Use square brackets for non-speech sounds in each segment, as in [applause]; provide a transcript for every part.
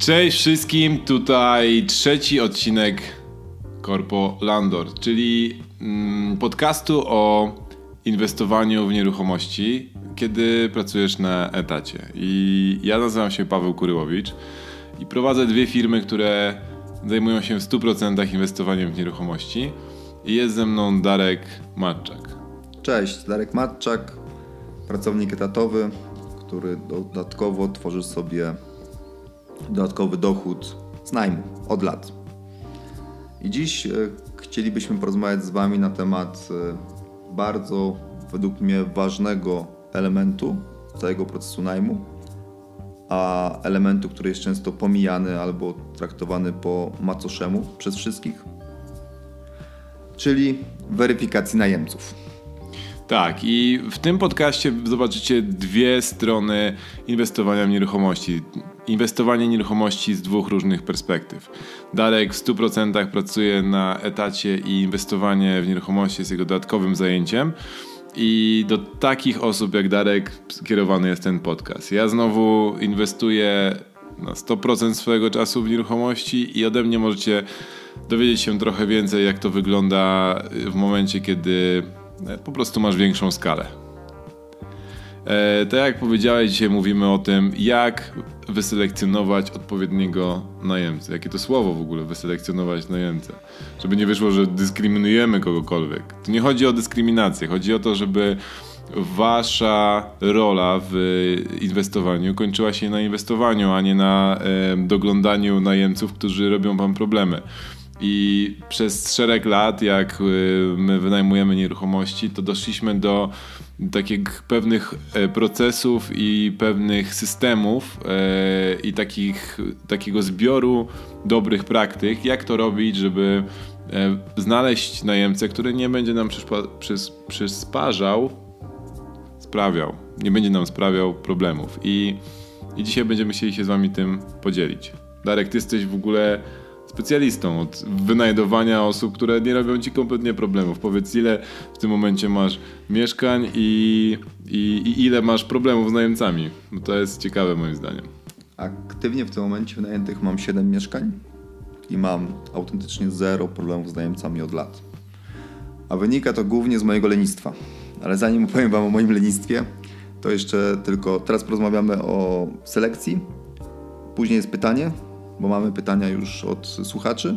Cześć wszystkim, tutaj trzeci odcinek Corpo Landor, czyli mm, podcastu o inwestowaniu w nieruchomości, kiedy pracujesz na etacie. I ja nazywam się Paweł Kuryłowicz i prowadzę dwie firmy, które zajmują się w 100% inwestowaniem w nieruchomości. I jest ze mną Darek Matczak. Cześć, Darek Matczak, pracownik etatowy, który dodatkowo tworzy sobie dodatkowy dochód z najmu od lat. I dziś e, chcielibyśmy porozmawiać z Wami na temat e, bardzo, według mnie, ważnego elementu całego procesu najmu, a elementu, który jest często pomijany albo traktowany po macoszemu przez wszystkich, czyli weryfikacji najemców. Tak, i w tym podcaście zobaczycie dwie strony inwestowania w nieruchomości. Inwestowanie nieruchomości z dwóch różnych perspektyw. Darek w 100% pracuje na etacie i inwestowanie w nieruchomości jest jego dodatkowym zajęciem. I do takich osób jak Darek skierowany jest ten podcast. Ja znowu inwestuję na 100% swojego czasu w nieruchomości i ode mnie możecie dowiedzieć się trochę więcej, jak to wygląda w momencie, kiedy E, po prostu masz większą skalę. Tak jak powiedziałeś, dzisiaj mówimy o tym, jak wyselekcjonować odpowiedniego najemcę. Jakie to słowo w ogóle, wyselekcjonować najemcę. Żeby nie wyszło, że dyskryminujemy kogokolwiek. Tu nie chodzi o dyskryminację, chodzi o to, żeby wasza rola w inwestowaniu kończyła się na inwestowaniu, a nie na doglądaniu najemców, którzy robią wam problemy. I przez szereg lat, jak y, my wynajmujemy nieruchomości, to doszliśmy do takich pewnych e, procesów i pewnych systemów e, i takich, takiego zbioru dobrych praktyk, jak to robić, żeby e, znaleźć najemcę, który nie będzie nam przysparzał, sprawiał, nie będzie nam sprawiał problemów. I, I dzisiaj będziemy chcieli się z wami tym podzielić. Darek, ty jesteś w ogóle specjalistą od wynajdowania osób, które nie robią ci kompletnie problemów. Powiedz, ile w tym momencie masz mieszkań i, i, i ile masz problemów z najemcami? Bo to jest ciekawe moim zdaniem. Aktywnie w tym momencie wynajętych mam 7 mieszkań i mam autentycznie zero problemów z najemcami od lat. A wynika to głównie z mojego lenistwa. Ale zanim opowiem Wam o moim lenistwie, to jeszcze tylko teraz porozmawiamy o selekcji. Później jest pytanie, bo mamy pytania już od słuchaczy.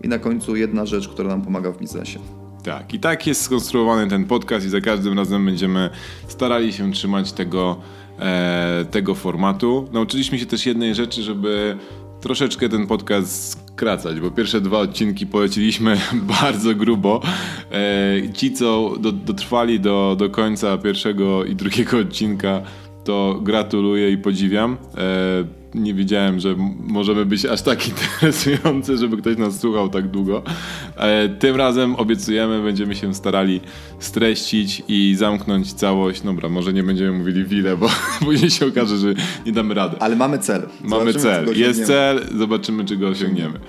I na końcu jedna rzecz, która nam pomaga w biznesie. Tak, i tak jest skonstruowany ten podcast, i za każdym razem będziemy starali się trzymać tego, e, tego formatu. Nauczyliśmy się też jednej rzeczy, żeby troszeczkę ten podcast skracać, bo pierwsze dwa odcinki poleciliśmy [laughs] bardzo grubo. E, ci, co do, dotrwali do, do końca pierwszego i drugiego odcinka, to gratuluję i podziwiam. E, nie wiedziałem, że możemy być aż tak [laughs] interesujący, żeby ktoś nas słuchał tak długo. E, tym razem obiecujemy, będziemy się starali streścić i zamknąć całość. Dobra, może nie będziemy mówili wile, bo [laughs] później się okaże, że nie damy rady. Ale mamy cel. Mamy cel. Jest cel, zobaczymy, czy go osiągniemy.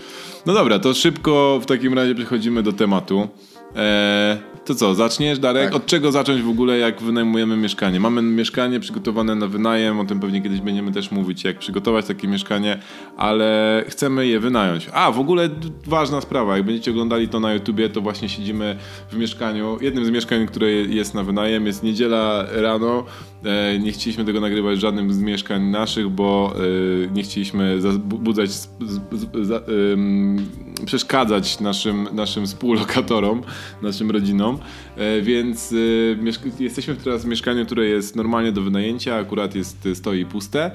No dobra, to szybko w takim razie przechodzimy do tematu. Eee, to co, zaczniesz Darek? Tak. Od czego zacząć w ogóle jak wynajmujemy mieszkanie? Mamy mieszkanie przygotowane na wynajem, o tym pewnie kiedyś będziemy też mówić, jak przygotować takie mieszkanie, ale chcemy je wynająć. A, w ogóle ważna sprawa, jak będziecie oglądali to na YouTubie, to właśnie siedzimy w mieszkaniu. Jednym z mieszkań, które jest na wynajem jest niedziela rano. E, nie chcieliśmy tego nagrywać w żadnym z mieszkań naszych, bo e, nie chcieliśmy budzać, przeszkadzać naszym, naszym współlokatorom, naszym rodzinom, e, więc jesteśmy teraz w mieszkaniu, które jest normalnie do wynajęcia, akurat jest, stoi puste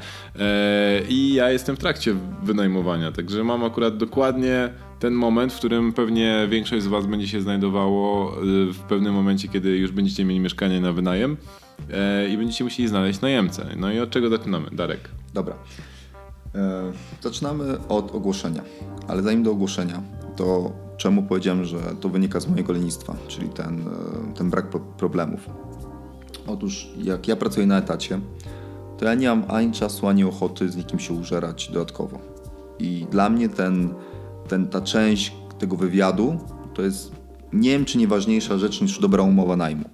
i ja jestem w trakcie wynajmowania, także mam akurat dokładnie ten moment, w którym pewnie większość z Was będzie się znajdowało w pewnym momencie, kiedy już będziecie mieli mieszkanie na wynajem. E, i będziecie musieli znaleźć najemcę. No i od czego zaczynamy? Darek. Dobra. E, zaczynamy od ogłoszenia. Ale zanim do ogłoszenia, to czemu powiedziałem, że to wynika z mojego lenistwa, czyli ten, e, ten brak problemów. Otóż jak ja pracuję na etacie, to ja nie mam ani czasu, ani ochoty z nikim się użerać dodatkowo. I dla mnie ten, ten, ta część tego wywiadu to jest nie wiem czy nieważniejsza rzecz niż dobra umowa najmu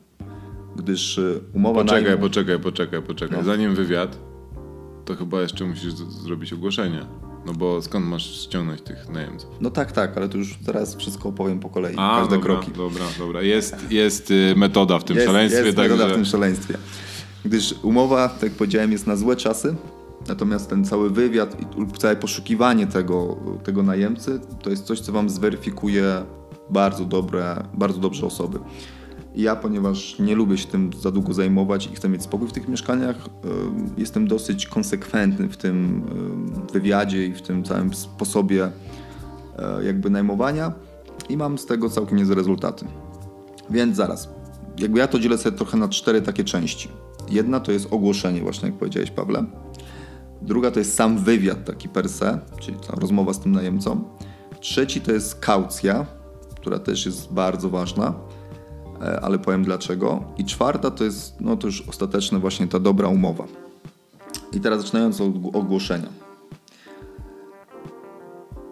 gdyż e, umowa poczekaj, najmu... Poczekaj, poczekaj, poczekaj, no. Zanim wywiad, to chyba jeszcze musisz zrobić ogłoszenie. No bo skąd masz ściągnąć tych najemców? No tak, tak, ale to już zaraz wszystko opowiem po kolei, A, każde dobra, kroki. Dobra, dobra. Jest, jest y, metoda w tym jest, szaleństwie. Jest także... metoda w tym szaleństwie. Gdyż umowa, tak jak powiedziałem, jest na złe czasy, natomiast ten cały wywiad i całe poszukiwanie tego, tego najemcy to jest coś, co wam zweryfikuje bardzo dobre, bardzo dobrze osoby. Ja, ponieważ nie lubię się tym za długo zajmować i chcę mieć spokój w tych mieszkaniach, y, jestem dosyć konsekwentny w tym y, wywiadzie i w tym całym sposobie y, jakby najmowania i mam z tego całkiem niezłe rezultaty. Więc zaraz, jakby ja to dzielę sobie trochę na cztery takie części. Jedna to jest ogłoszenie, właśnie jak powiedziałeś, Pawle. Druga to jest sam wywiad taki per se, czyli ta rozmowa z tym najemcą. Trzeci to jest kaucja, która też jest bardzo ważna, ale powiem dlaczego. I czwarta to jest, no to już ostateczne właśnie ta dobra umowa. I teraz zaczynając od ogłoszenia.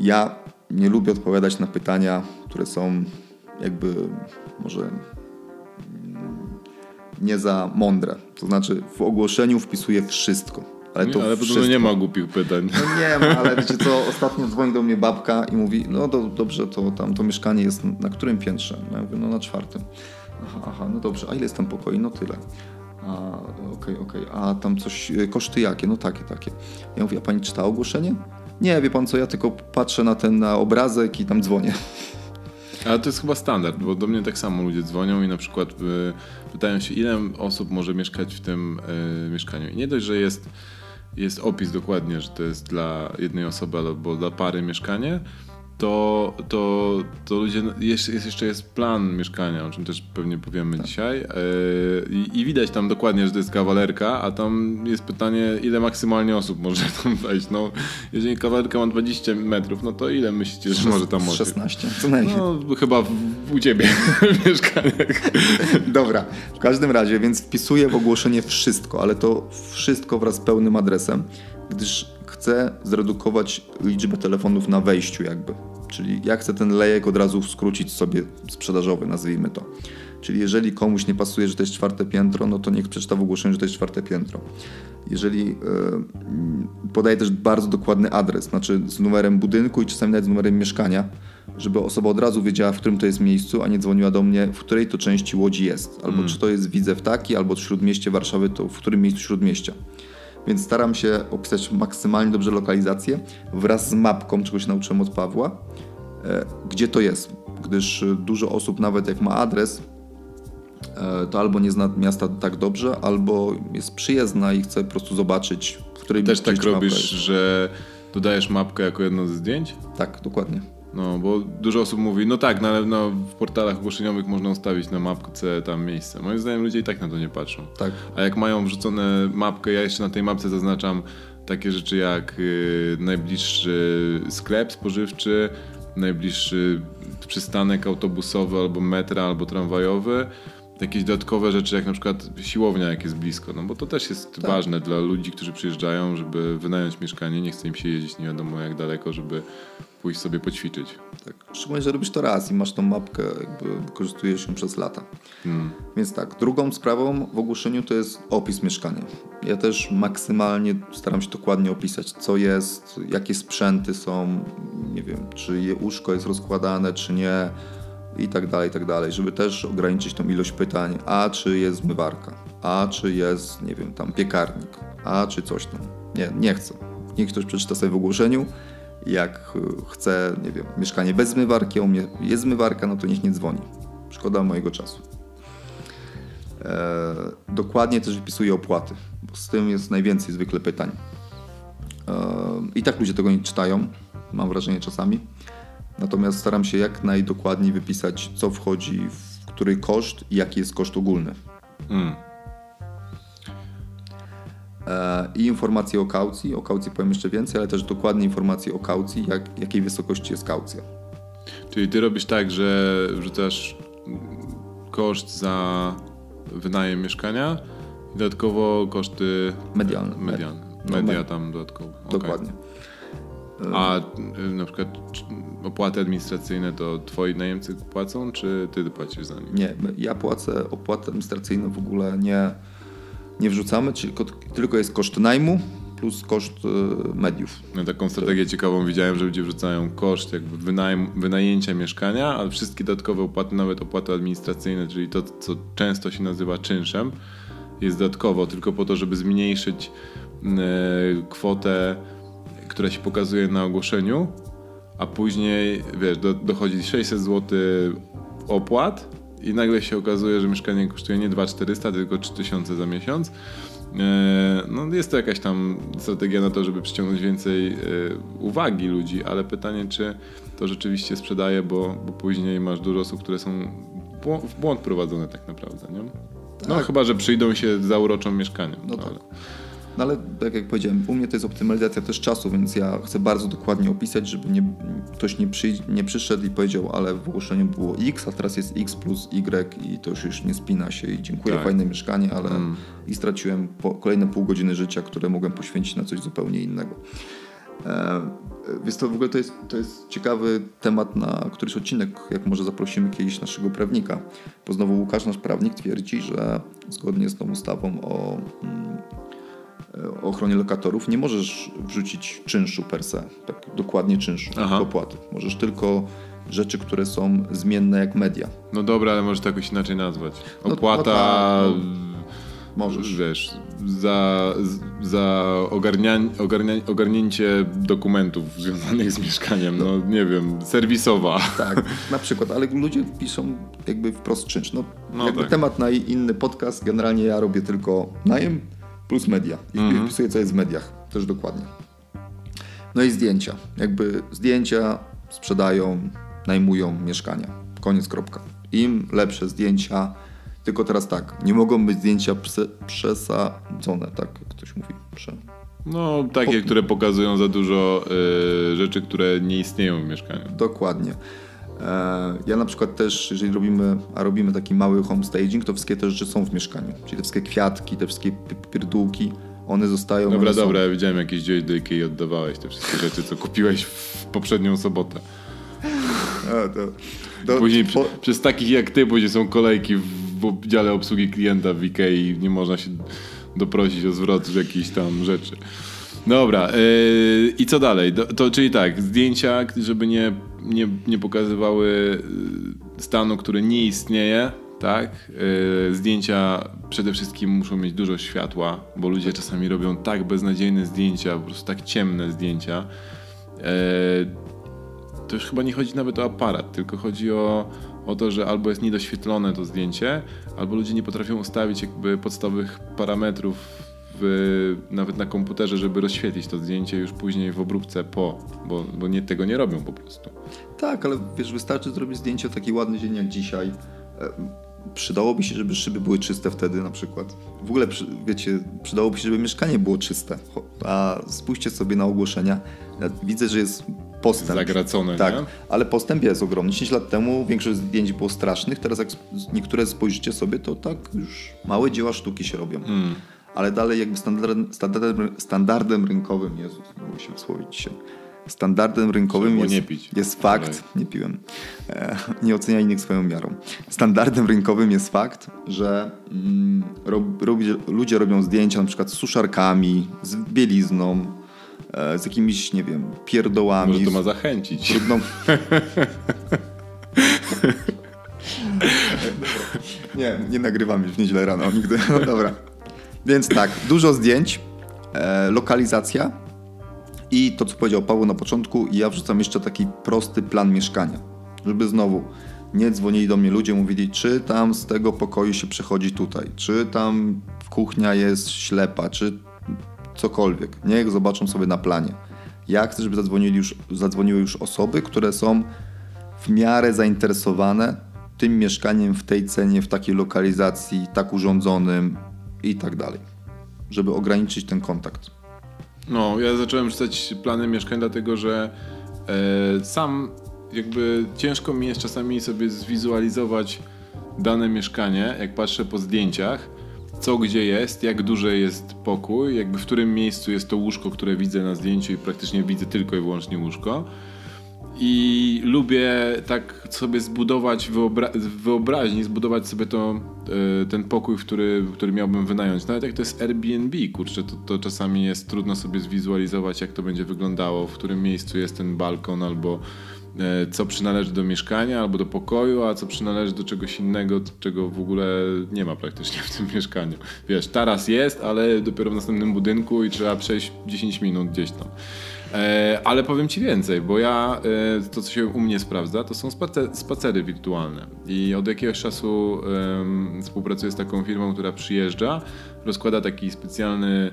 Ja nie lubię odpowiadać na pytania, które są jakby może mm, nie za mądre. To znaczy w ogłoszeniu wpisuję wszystko. Ale, to nie, ale wszystko. nie ma głupich pytań. No nie ma, ale wiecie co, ostatnio dzwoni do mnie babka i mówi, no do, dobrze, to tam to mieszkanie jest na którym piętrze? No ja mówię, no na czwartym. Aha, aha, no dobrze, a ile jest tam pokoi? No tyle. A, okej, okay, okej, okay. a tam coś, y, koszty jakie? No takie, takie. Ja mówię, a pani czyta ogłoszenie? Nie, wie pan co, ja tylko patrzę na ten na obrazek i tam dzwonię. Ale to jest chyba standard, bo do mnie tak samo ludzie dzwonią i na przykład y, pytają się, ile osób może mieszkać w tym y, mieszkaniu. I nie dość, że jest, jest opis dokładnie, że to jest dla jednej osoby albo dla pary mieszkanie, to, to, to ludzie, jest, jest, jeszcze jest plan mieszkania, o czym też pewnie powiemy tak. dzisiaj yy, i widać tam dokładnie, że to jest kawalerka, a tam jest pytanie, ile maksymalnie osób może [laughs] tam wejść. No, jeżeli kawalerka ma 20 metrów, no to ile myślicie, że może tam może? 16, co najmniej. No, chyba w, u ciebie [laughs] w mieszkaniach. [laughs] Dobra, w każdym razie, więc wpisuję w ogłoszenie wszystko, ale to wszystko wraz z pełnym adresem, gdyż chcę zredukować liczbę telefonów na wejściu jakby. Czyli ja chcę ten lejek od razu skrócić sobie sprzedażowy, nazwijmy to. Czyli jeżeli komuś nie pasuje, że to jest czwarte piętro, no to niech przeczyta w ogłoszeniu, że to jest czwarte piętro. Jeżeli yy, podaję też bardzo dokładny adres, znaczy z numerem budynku i czasami nawet z numerem mieszkania, żeby osoba od razu wiedziała, w którym to jest miejscu, a nie dzwoniła do mnie, w której to części Łodzi jest. Albo mm. czy to jest Widzew taki, albo w Śródmieście Warszawy, to w którym miejscu Śródmieścia więc staram się opisać maksymalnie dobrze lokalizację wraz z mapką, czego się nauczyłem od Pawła, e, gdzie to jest. Gdyż dużo osób, nawet jak ma adres, e, to albo nie zna miasta tak dobrze, albo jest przyjezdna i chce po prostu zobaczyć, w której Też tak robisz, że dodajesz mapkę jako jedno ze zdjęć? Tak, dokładnie. No, bo dużo osób mówi, no tak, no, ale no, w portalach ogłoszeniowych można ustawić na mapce tam miejsce. Moim zdaniem ludzie i tak na to nie patrzą. Tak. A jak mają wrzucone mapkę, ja jeszcze na tej mapce zaznaczam takie rzeczy jak y, najbliższy sklep spożywczy, najbliższy przystanek autobusowy albo metra, albo tramwajowy, jakieś dodatkowe rzeczy, jak na przykład siłownia, jak jest blisko, no bo to też jest tak. ważne dla ludzi, którzy przyjeżdżają, żeby wynająć mieszkanie, nie chce im się jeździć nie wiadomo jak daleko, żeby pójść sobie poćwiczyć. Tak. Szczególnie, że robisz to raz i masz tą mapkę, jakby wykorzystujesz ją przez lata. Hmm. Więc tak, drugą sprawą w ogłoszeniu to jest opis mieszkania. Ja też maksymalnie staram się dokładnie opisać, co jest, jakie sprzęty są, nie wiem, czy je łóżko jest rozkładane, czy nie i tak dalej, i tak dalej, żeby też ograniczyć tą ilość pytań, a czy jest zmywarka, a czy jest, nie wiem, tam piekarnik, a czy coś tam. Nie, nie chcę. Niech ktoś przeczyta sobie w ogłoszeniu, jak chce, nie wiem, mieszkanie bez zmywarki, a u mnie jest zmywarka, no to niech nie dzwoni. Szkoda mojego czasu. E, dokładnie też wypisuję opłaty, bo z tym jest najwięcej zwykle pytań. E, I tak ludzie tego nie czytają, mam wrażenie czasami. Natomiast staram się jak najdokładniej wypisać, co wchodzi, w który koszt i jaki jest koszt ogólny. Hmm. E, I informacje o kaucji, o kaucji powiem jeszcze więcej, ale też dokładnie informacje o kaucji, jak, jakiej wysokości jest kaucja. Czyli ty robisz tak, że wrzucasz koszt za wynajem mieszkania i dodatkowo koszty medialne. medialne. No, Media tam dodatkowo. Dokładnie. A y, na przykład opłaty administracyjne to twoi najemcy płacą, czy ty płacisz za nich? Nie, ja płacę opłaty administracyjne w ogóle nie, nie wrzucamy, tylko jest koszt najmu plus koszt e, mediów. No, taką strategię ciekawą widziałem, że ludzie wrzucają koszt jakby wynajem, wynajęcia mieszkania, ale wszystkie dodatkowe opłaty, nawet opłaty administracyjne, czyli to, co często się nazywa czynszem, jest dodatkowo, tylko po to, żeby zmniejszyć e, kwotę, która się pokazuje na ogłoszeniu, a później, wiesz, do, dochodzi 600 zł opłat i nagle się okazuje, że mieszkanie kosztuje nie 2400, tylko 3000 za miesiąc. E, no jest to jakaś tam strategia na to, żeby przyciągnąć więcej e, uwagi ludzi, ale pytanie, czy to rzeczywiście sprzedaje, bo, bo później masz dużo osób, które są w błąd prowadzone tak naprawdę, nie? No tak. chyba, że przyjdą się zauroczą mieszkaniem. No, no tak. No ale tak jak powiedziałem, u mnie to jest optymalizacja też czasu, więc ja chcę bardzo dokładnie opisać, żeby nie, ktoś nie, przy, nie przyszedł i powiedział, ale w ogłoszeniu było X, a teraz jest X plus Y i to już, już nie spina się i dziękuję, tak. fajne mieszkanie, ale mm. i straciłem po, kolejne pół godziny życia, które mogłem poświęcić na coś zupełnie innego. E, więc to w ogóle to jest, to jest ciekawy temat na któryś odcinek, jak może zaprosimy kiedyś naszego prawnika. Bo znowu Łukasz, nasz prawnik, twierdzi, że zgodnie z tą ustawą o mm, o ochronie lokatorów nie możesz wrzucić czynszu per se, tak dokładnie czynszu, Aha. opłaty. Możesz tylko rzeczy, które są zmienne jak media. No dobra, ale może to jakoś inaczej nazwać. Opłata... No, no Możesz. Wiesz, za, za ogarnia, ogarnia, ogarnięcie dokumentów związanych z mieszkaniem, no, no nie wiem, serwisowa. Tak, [laughs] na przykład, ale ludzie piszą jakby wprost czynsz. No, no jakby tak. temat na inny podcast, generalnie ja robię tylko najem, plus media. I mhm. wpisuję, co jest w mediach, też dokładnie. No i zdjęcia. Jakby zdjęcia sprzedają, najmują mieszkania. Koniec, kropka. Im lepsze zdjęcia, tylko teraz tak, nie mogą być zdjęcia przesadzone, tak jak ktoś mówi. Prze... No, takie, po... które pokazują za dużo y, rzeczy, które nie istnieją w mieszkaniu. Dokładnie. E, ja na przykład też, jeżeli robimy, a robimy taki mały home staging, to wszystkie te rzeczy są w mieszkaniu. Czyli te wszystkie kwiatki, te wszystkie pierdółki, one zostają. Dobra, one dobra, ja widziałem jakieś dzieje do Ikei oddawałeś te wszystkie rzeczy, co kupiłeś w poprzednią sobotę. [laughs] A, to, to, później po... przez takich jak ty, później są kolejki w dziale obsługi klienta w Ikei i nie można się doprosić o zwrot jakichś tam rzeczy. Dobra, yy, i co dalej? To, to, czyli tak, zdjęcia, żeby nie, nie, nie pokazywały y, stanu, który nie istnieje, tak? Yy, zdjęcia przede wszystkim muszą mieć dużo światła, bo ludzie czasami robią tak beznadziejne zdjęcia, po prostu tak ciemne zdjęcia. Yy, to już chyba nie chodzi nawet o aparat, tylko chodzi o, o to, że albo jest niedoświetlone to zdjęcie, albo ludzie nie potrafią ustawić jakby podstawowych parametrów w, nawet na komputerze, żeby rozświetlić to zdjęcie już później w obróbce po, bo, bo nie, tego nie robią po prostu. Tak, ale wiesz, wystarczy zrobić zdjęcie o taki ładny dzień jak dzisiaj. E, przydałoby się, żeby szyby były czyste wtedy na przykład. W ogóle, wiecie, przydałoby się, żeby mieszkanie było czyste. A spójrzcie sobie na ogłoszenia. Ja widzę, że jest postęp. Zagracone, Tak, nie? ale postęp jest ogromny. 10 lat temu większość zdjęć było strasznych, teraz jak niektóre spojrzycie sobie, to tak już małe dzieła sztuki się robią. Mm ale dalej jakby standardem, standardem, standardem rynkowym, Jezus, nie mogę się wysłowić dzisiaj, standardem rynkowym jest, jest fakt, nie piłem, e, nie ocenia innych swoją miarą. Standardem rynkowym jest fakt, że mm, rob, rob, ludzie robią zdjęcia na przykład z suszarkami, z bielizną, e, z jakimiś, nie wiem, pierdołami. Może to ma zachęcić. [laughs] Nie, nie nagrywam już w niedzielę rano nigdy. No dobra. Więc tak, dużo zdjęć, e, lokalizacja i to, co powiedział Paweł na początku, ja wrzucam jeszcze taki prosty plan mieszkania, żeby znowu nie dzwonili do mnie ludzie, mówili, czy tam z tego pokoju się przechodzi tutaj, czy tam kuchnia jest ślepa, czy cokolwiek. Niech zobaczą sobie na planie. Ja chcę, żeby zadzwonili już, zadzwoniły już osoby, które są w miarę zainteresowane tym mieszkaniem w tej cenie, w takiej lokalizacji, tak urządzonym, i tak dalej, żeby ograniczyć ten kontakt. No, ja zacząłem rzucać plany mieszkań, dlatego że e, sam jakby ciężko mi jest czasami sobie zwizualizować dane mieszkanie, jak patrzę po zdjęciach, co gdzie jest, jak duże jest pokój, jakby w którym miejscu jest to łóżko, które widzę na zdjęciu i praktycznie widzę tylko i wyłącznie łóżko. I lubię tak sobie zbudować wyobra wyobraźni, zbudować sobie to, e, ten pokój, który, który miałbym wynająć. Nawet jak to jest Airbnb, kurczę, to, to czasami jest trudno sobie zwizualizować, jak to będzie wyglądało, w którym miejscu jest ten balkon albo e, co przynależy do mieszkania albo do pokoju, a co przynależy do czegoś innego, czego w ogóle nie ma praktycznie w tym [laughs] mieszkaniu. Wiesz, taras jest, ale dopiero w następnym budynku i trzeba przejść 10 minut gdzieś tam. E, ale powiem Ci więcej, bo ja, e, to co się u mnie sprawdza, to są spacery, wirtualne. I od jakiegoś czasu współpracuję z taką firmą, która przyjeżdża, rozkłada taki specjalny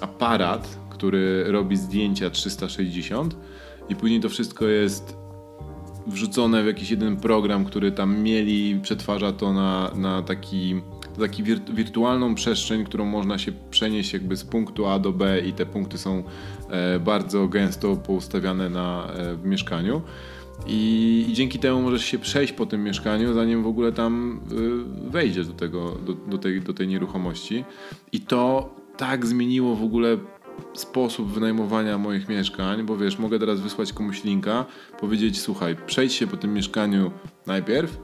aparat, który robi zdjęcia 360 i później to wszystko jest wrzucone w jakiś jeden program, który tam mieli, przetwarza to na, na taki taki wirt wirtualną przestrzeń, którą można się przenieść jakby z punktu A do B i te punkty są e, bardzo gęsto poustawiane na, e, w mieszkaniu. I, I, dzięki temu możesz się przejść po tym mieszkaniu, zanim w ogóle tam y, wejdziesz do, tego, do, do, tej, do tej nieruchomości. I to tak zmieniło w ogóle sposób wynajmowania moich mieszkań, bo wiesz, mogę teraz wysłać komuś linka, powiedzieć: Słuchaj, przejdź się po tym mieszkaniu najpierw,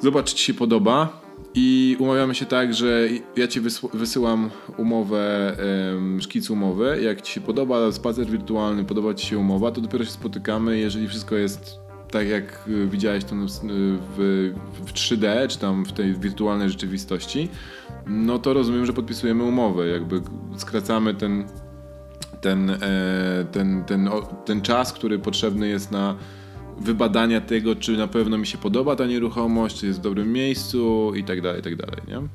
zobacz, czy ci się podoba, i umawiamy się tak, że ja ci wysyłam umowę, szkic umowy. Jak ci się podoba spacer wirtualny, podoba ci się umowa, to dopiero się spotykamy. Jeżeli wszystko jest tak, jak y, widziałeś to w, w 3D, czy tam w tej wirtualnej rzeczywistości, no to rozumiem, że podpisujemy umowę. Jakby skracamy ten, ten, e, ten, ten, ten czas, który potrzebny jest na wybadania tego, czy na pewno mi się podoba ta nieruchomość, czy jest w dobrym miejscu i tak dalej, i tak dalej, nie?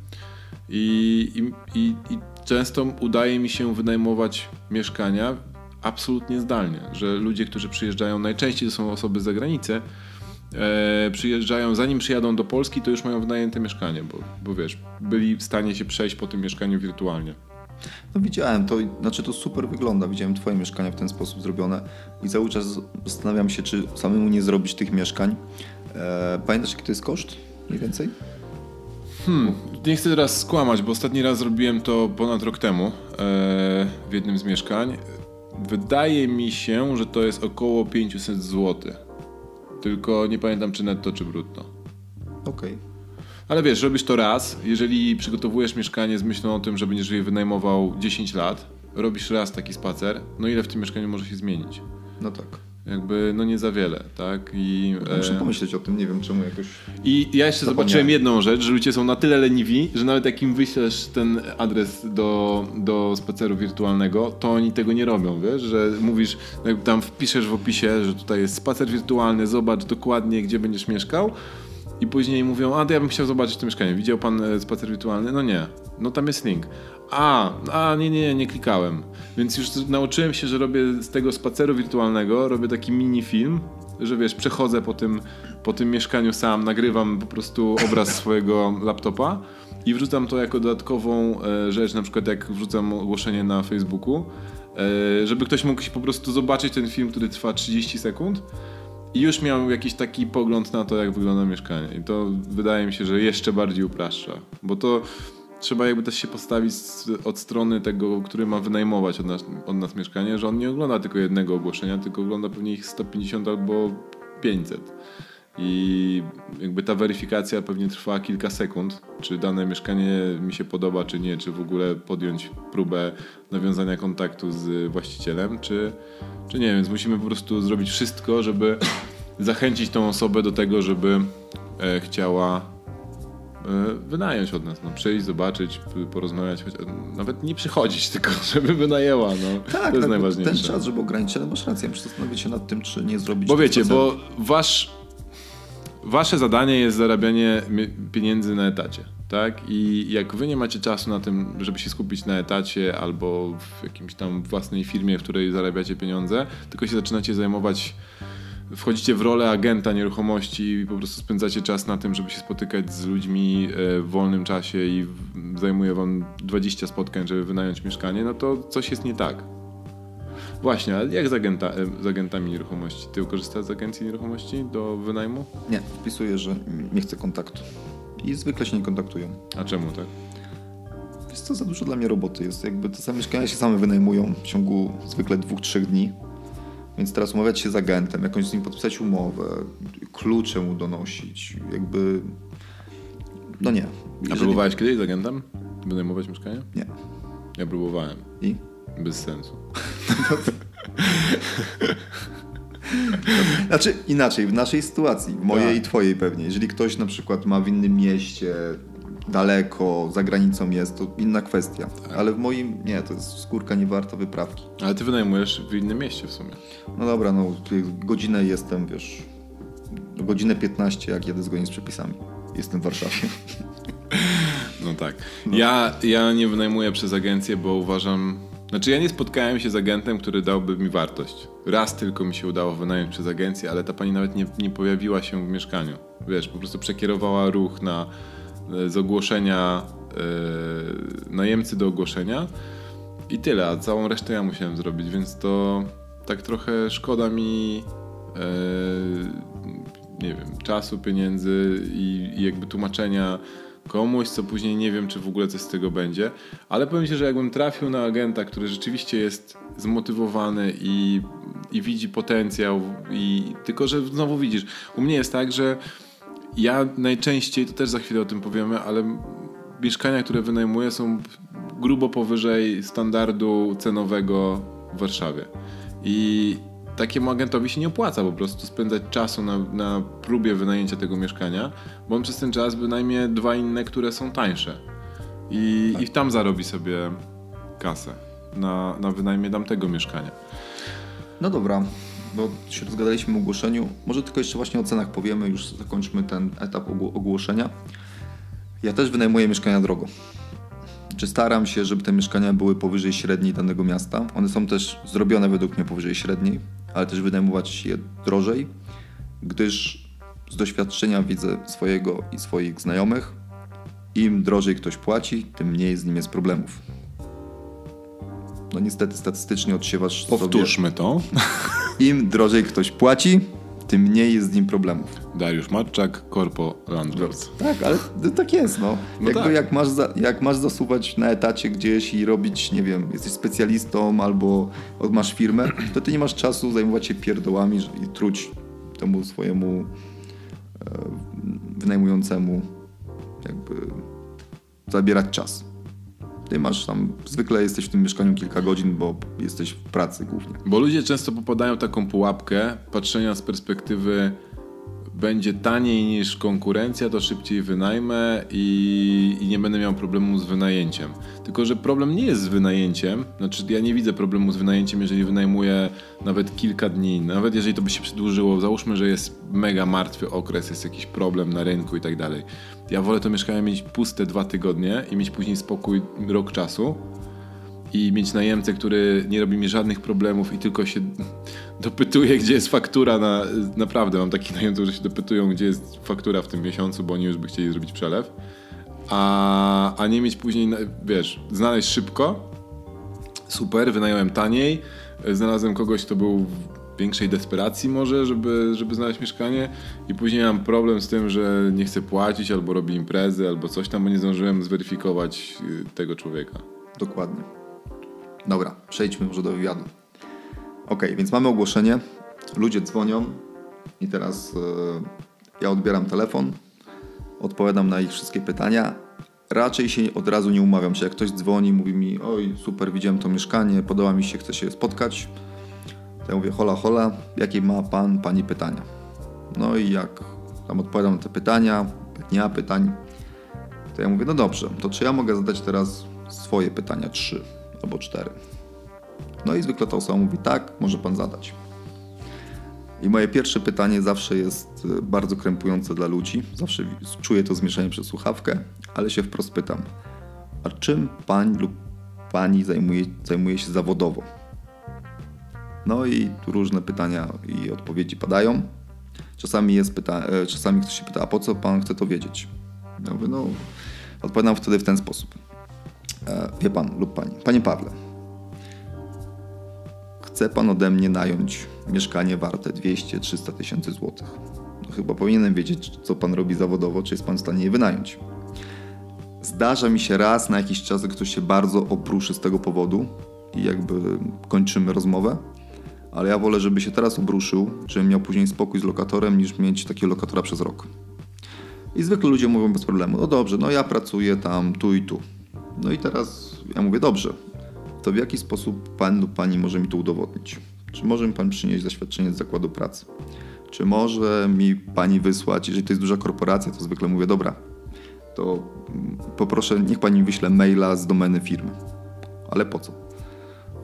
I, i, i, często udaje mi się wynajmować mieszkania absolutnie zdalnie, że ludzie, którzy przyjeżdżają, najczęściej to są osoby z zagranicy, e, przyjeżdżają, zanim przyjadą do Polski, to już mają wynajęte mieszkanie, bo, bo wiesz, byli w stanie się przejść po tym mieszkaniu wirtualnie. No widziałem to, znaczy to super wygląda. Widziałem twoje mieszkania w ten sposób zrobione i cały czas zastanawiam się, czy samemu nie zrobić tych mieszkań. E, pamiętasz, jaki to jest koszt mniej więcej? Hmm, nie chcę teraz skłamać, bo ostatni raz zrobiłem to ponad rok temu e, w jednym z mieszkań. Wydaje mi się, że to jest około 500 zł. Tylko nie pamiętam, czy netto, czy brutto. Okej. Okay. Ale wiesz, robisz to raz, jeżeli przygotowujesz mieszkanie z myślą o tym, że będziesz je wynajmował 10 lat, robisz raz taki spacer, no ile w tym mieszkaniu może się zmienić? No tak. Jakby, no nie za wiele, tak? I, no, muszę e... pomyśleć o tym, nie wiem czemu jakoś... I ja jeszcze zobaczyłem jedną rzecz, że ludzie są na tyle leniwi, że nawet jak im wyślesz ten adres do, do spaceru wirtualnego, to oni tego nie robią, wiesz? Że mówisz, tam wpiszesz w opisie, że tutaj jest spacer wirtualny, zobacz dokładnie, gdzie będziesz mieszkał, i później mówią, a to ja bym chciał zobaczyć to mieszkanie. Widział pan e, spacer wirtualny? No nie. No tam jest link. A, a nie, nie, nie klikałem. Więc już nauczyłem się, że robię z tego spaceru wirtualnego, robię taki mini film, że wiesz, przechodzę po tym, po tym mieszkaniu sam, nagrywam po prostu obraz [laughs] swojego laptopa i wrzucam to jako dodatkową e, rzecz, na przykład jak wrzucam ogłoszenie na Facebooku, e, żeby ktoś mógł po prostu zobaczyć ten film, który trwa 30 sekund i już miał jakiś taki pogląd na to, jak wygląda mieszkanie. I to wydaje mi się, że jeszcze bardziej upraszcza. Bo to trzeba jakby też się postawić od strony tego, który ma wynajmować od nas, od nas mieszkanie, że on nie ogląda tylko jednego ogłoszenia, tylko ogląda pewnie ich 150 albo 500. I jakby ta weryfikacja pewnie trwa kilka sekund, czy dane mieszkanie mi się podoba, czy nie, czy w ogóle podjąć próbę nawiązania kontaktu z właścicielem, czy, czy nie, więc musimy po prostu zrobić wszystko, żeby [coughs] zachęcić tą osobę do tego, żeby e, chciała e, wynająć od nas, no przyjść, zobaczyć, porozmawiać, choć, nawet nie przychodzić, [laughs] tylko żeby wynajęła, no. Tak, to jest tak, najważniejsze. ten czas, żeby ograniczyć, ale masz rację, zastanowić się nad tym, czy nie zrobić... Bo wiecie, bo wasz Wasze zadanie jest zarabianie pieniędzy na etacie, tak? I jak wy nie macie czasu na tym, żeby się skupić na etacie albo w jakimś tam własnej firmie, w której zarabiacie pieniądze, tylko się zaczynacie zajmować, wchodzicie w rolę agenta nieruchomości i po prostu spędzacie czas na tym, żeby się spotykać z ludźmi e, w wolnym czasie i zajmuje wam 20 spotkań, żeby wynająć mieszkanie, no to coś jest nie tak. Właśnie, ale jak z, agenta, z agentami nieruchomości? Ty korzystasz z agencji nieruchomości do wynajmu? Nie, wpisuję, że nie chcę kontaktu. I zwykle się nie kontaktują. A czemu tak? Jest to za dużo dla mnie roboty. Jest jakby te same mieszkania się same wynajmują w ciągu zwykle dwóch, trzech dni. Więc teraz umawiać się z agentem, jakąś z nim podpisać umowę, klucze mu donosić, jakby... No nie. A Jeżeli- próbowałeś kiedyś z agentem wynajmować mieszkanie? Nie. Ja próbowałem. I? Bez sensu. [laughs] Znaczy inaczej, w naszej sytuacji, w mojej Tak. i twojej pewnie. Jeżeli ktoś na przykład ma w innym mieście, daleko, za granicą jest, to inna kwestia. Tak. Ale w moim, nie, to jest skórka nie warta wyprawki. Ale ty wynajmujesz w innym mieście w sumie. No dobra, no godzinę jestem, wiesz, no godzinę 15 jak jedę zgodnie z przepisami. Jestem w Warszawie. [laughs] No tak. Ja, ja nie wynajmuję przez agencję, bo uważam. Znaczy, ja nie spotkałem się z agentem, który dałby mi wartość. Raz tylko mi się udało wynająć przez agencję, ale ta pani nawet nie, nie pojawiła się w mieszkaniu. Wiesz, po prostu przekierowała ruch na, e, z ogłoszenia e, najemcy do ogłoszenia i tyle, a całą resztę ja musiałem zrobić, więc to tak trochę szkoda mi e, nie wiem, czasu, pieniędzy i, i jakby tłumaczenia komuś, co później nie wiem, czy w ogóle coś z tego będzie. Ale powiem Ci, że jakbym trafił na agenta, który rzeczywiście jest zmotywowany i, i widzi potencjał, i tylko że znowu widzisz, u mnie jest tak, że ja najczęściej, to też za chwilę o tym powiemy, ale mieszkania, które wynajmuję są grubo powyżej standardu cenowego w Warszawie. I takiemu agentowi się nie opłaca po prostu spędzać czasu na, na próbie wynajęcia tego mieszkania, bo on przez ten czas wynajmie dwa inne, które są tańsze. I, i tam zarobi sobie kasę na, na wynajmie tamtego mieszkania. No dobra, bo się rozgadaliśmy o ogłoszeniu. Może tylko jeszcze właśnie o cenach powiemy, już zakończmy ten etap ogło- ogłoszenia. Ja też wynajmuję mieszkania drogo. Czy staram się, żeby te mieszkania były powyżej średniej danego miasta? One są też zrobione według mnie powyżej średniej, ale też wynajmować je drożej, gdyż z doświadczenia widzę swojego i swoich znajomych, im drożej ktoś płaci, tym mniej z nim jest problemów. No niestety statystycznie odsiewasz sobie... Powtórzmy to. Im drożej ktoś płaci, tym mniej jest z nim problemów. Dariusz Matczak, Corpo Landlord. Tak, ale tak jest, no. No Jakby tak. jak, masz za, jak masz zasuwać na etacie gdzieś i robić, nie wiem, jesteś specjalistą albo masz firmę, to ty nie masz czasu zajmować się pierdołami i truć temu swojemu e, wynajmującemu jakby zabierać czas. Ty masz tam, zwykle jesteś w tym mieszkaniu kilka godzin, bo jesteś w pracy głównie. Bo ludzie często popadają w taką pułapkę patrzenia z perspektywy będzie taniej niż konkurencja, to szybciej wynajmę i, i nie będę miał problemu z wynajęciem. Tylko, że problem nie jest z wynajęciem. Znaczy, ja nie widzę problemu z wynajęciem, jeżeli wynajmuję nawet kilka dni, nawet jeżeli to by się przedłużyło. Załóżmy, że jest mega martwy okres, jest jakiś problem na rynku i tak dalej. Ja wolę to mieszkanie mieć puste dwa tygodnie i mieć później spokój rok czasu, i mieć najemcę, który nie robi mi żadnych problemów i tylko się [laughs] dopytuje, gdzie jest faktura na... Naprawdę, mam takich najemców, że się dopytują, gdzie jest faktura w tym miesiącu, bo oni już by chcieli zrobić przelew. A, a nie mieć później, wiesz, znaleźć szybko. Super, wynająłem taniej. Znalazłem kogoś, kto był w większej desperacji może, żeby, żeby znaleźć mieszkanie i później mam problem z tym, że nie chcę płacić albo robi imprezy albo coś tam, bo nie zdążyłem zweryfikować y, tego człowieka. Dokładnie. Dobra, przejdźmy może do wywiadu. Ok, więc mamy ogłoszenie. Ludzie dzwonią i teraz e, ja odbieram telefon, odpowiadam na ich wszystkie pytania. Raczej się od razu nie umawiam się. Jak ktoś dzwoni, mówi mi, oj, super, widziałem to mieszkanie, podoba mi się, chcę się spotkać. To ja mówię, hola, hola, jakie ma pan, pani pytania? No i jak tam odpowiadam na te pytania, nie ma pytań, to ja mówię, no dobrze, to czy ja mogę zadać teraz swoje pytania, trzy albo cztery? No i zwykle ta osoba mówi, tak, może pan zadać. I moje pierwsze pytanie zawsze jest y, bardzo krępujące dla ludzi. Zawsze czuję to zmieszanie przez słuchawkę, ale się wprost pytam. A czym pań lub pani zajmuje, zajmuje się zawodowo? No i tu różne pytania i odpowiedzi padają. Czasami, jest pyta- e, czasami ktoś się pyta, a po co pan chce to wiedzieć? Ja mówię, no, odpowiadam wtedy w ten sposób. E, wie pan lub pani, panie Pawle, chce pan ode mnie nająć mieszkanie warte 200-300 tysięcy złotych. No chyba powinienem wiedzieć, co pan robi zawodowo, czy jest pan w stanie je wynająć. Zdarza mi się raz na jakiś czas, że ktoś się bardzo opruszy z tego powodu i jakby kończymy rozmowę, ale ja wolę, żeby się teraz obruszył, żebym miał później spokój z lokatorem, niż mieć takiego lokatora przez rok. I zwykle ludzie mówią bez problemu, no dobrze, no ja pracuję tam, tu i tu. No i teraz ja mówię, dobrze, to w jaki sposób pan lub pani może mi to udowodnić? Czy może mi pan przynieść zaświadczenie z zakładu pracy? Czy może mi pani wysłać, jeżeli to jest duża korporacja, to zwykle mówię, dobra, to poproszę, niech pani wyśle maila z domeny firmy. Ale po co?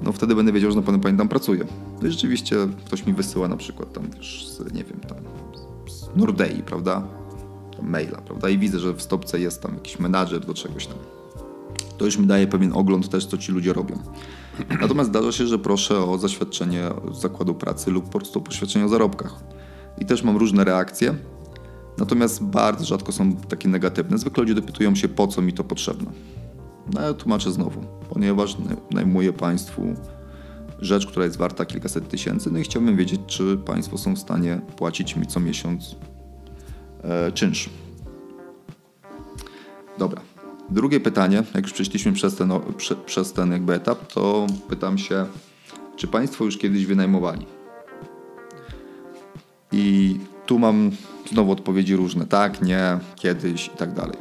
No wtedy będę wiedział, że na pewno pani tam pracuje. No i rzeczywiście ktoś mi wysyła na przykład tam wiesz, z, nie wiem, tam z Nordei, prawda? Tam maila, prawda? I widzę, że w stopce jest tam jakiś menadżer do czegoś tam. To już mi daje pewien ogląd też, co ci ludzie robią. Natomiast zdarza się, że proszę o zaświadczenie zakładu pracy lub po prostu poświadczenie o zarobkach. I też mam różne reakcje. Natomiast bardzo rzadko są takie negatywne. Zwykle ludzie dopytują się, po co mi to potrzebne. No ja tłumaczę znowu, ponieważ najmuję Państwu rzecz, która jest warta kilkaset tysięcy, no i chciałbym wiedzieć, czy Państwo są w stanie płacić mi co miesiąc e, czynsz. Dobra. Drugie pytanie, jak już przeszliśmy przez ten, prze, przez ten jakby etap, to pytam się, czy Państwo już kiedyś wynajmowali? I tu mam znowu odpowiedzi różne. Tak, nie, kiedyś i tak dalej.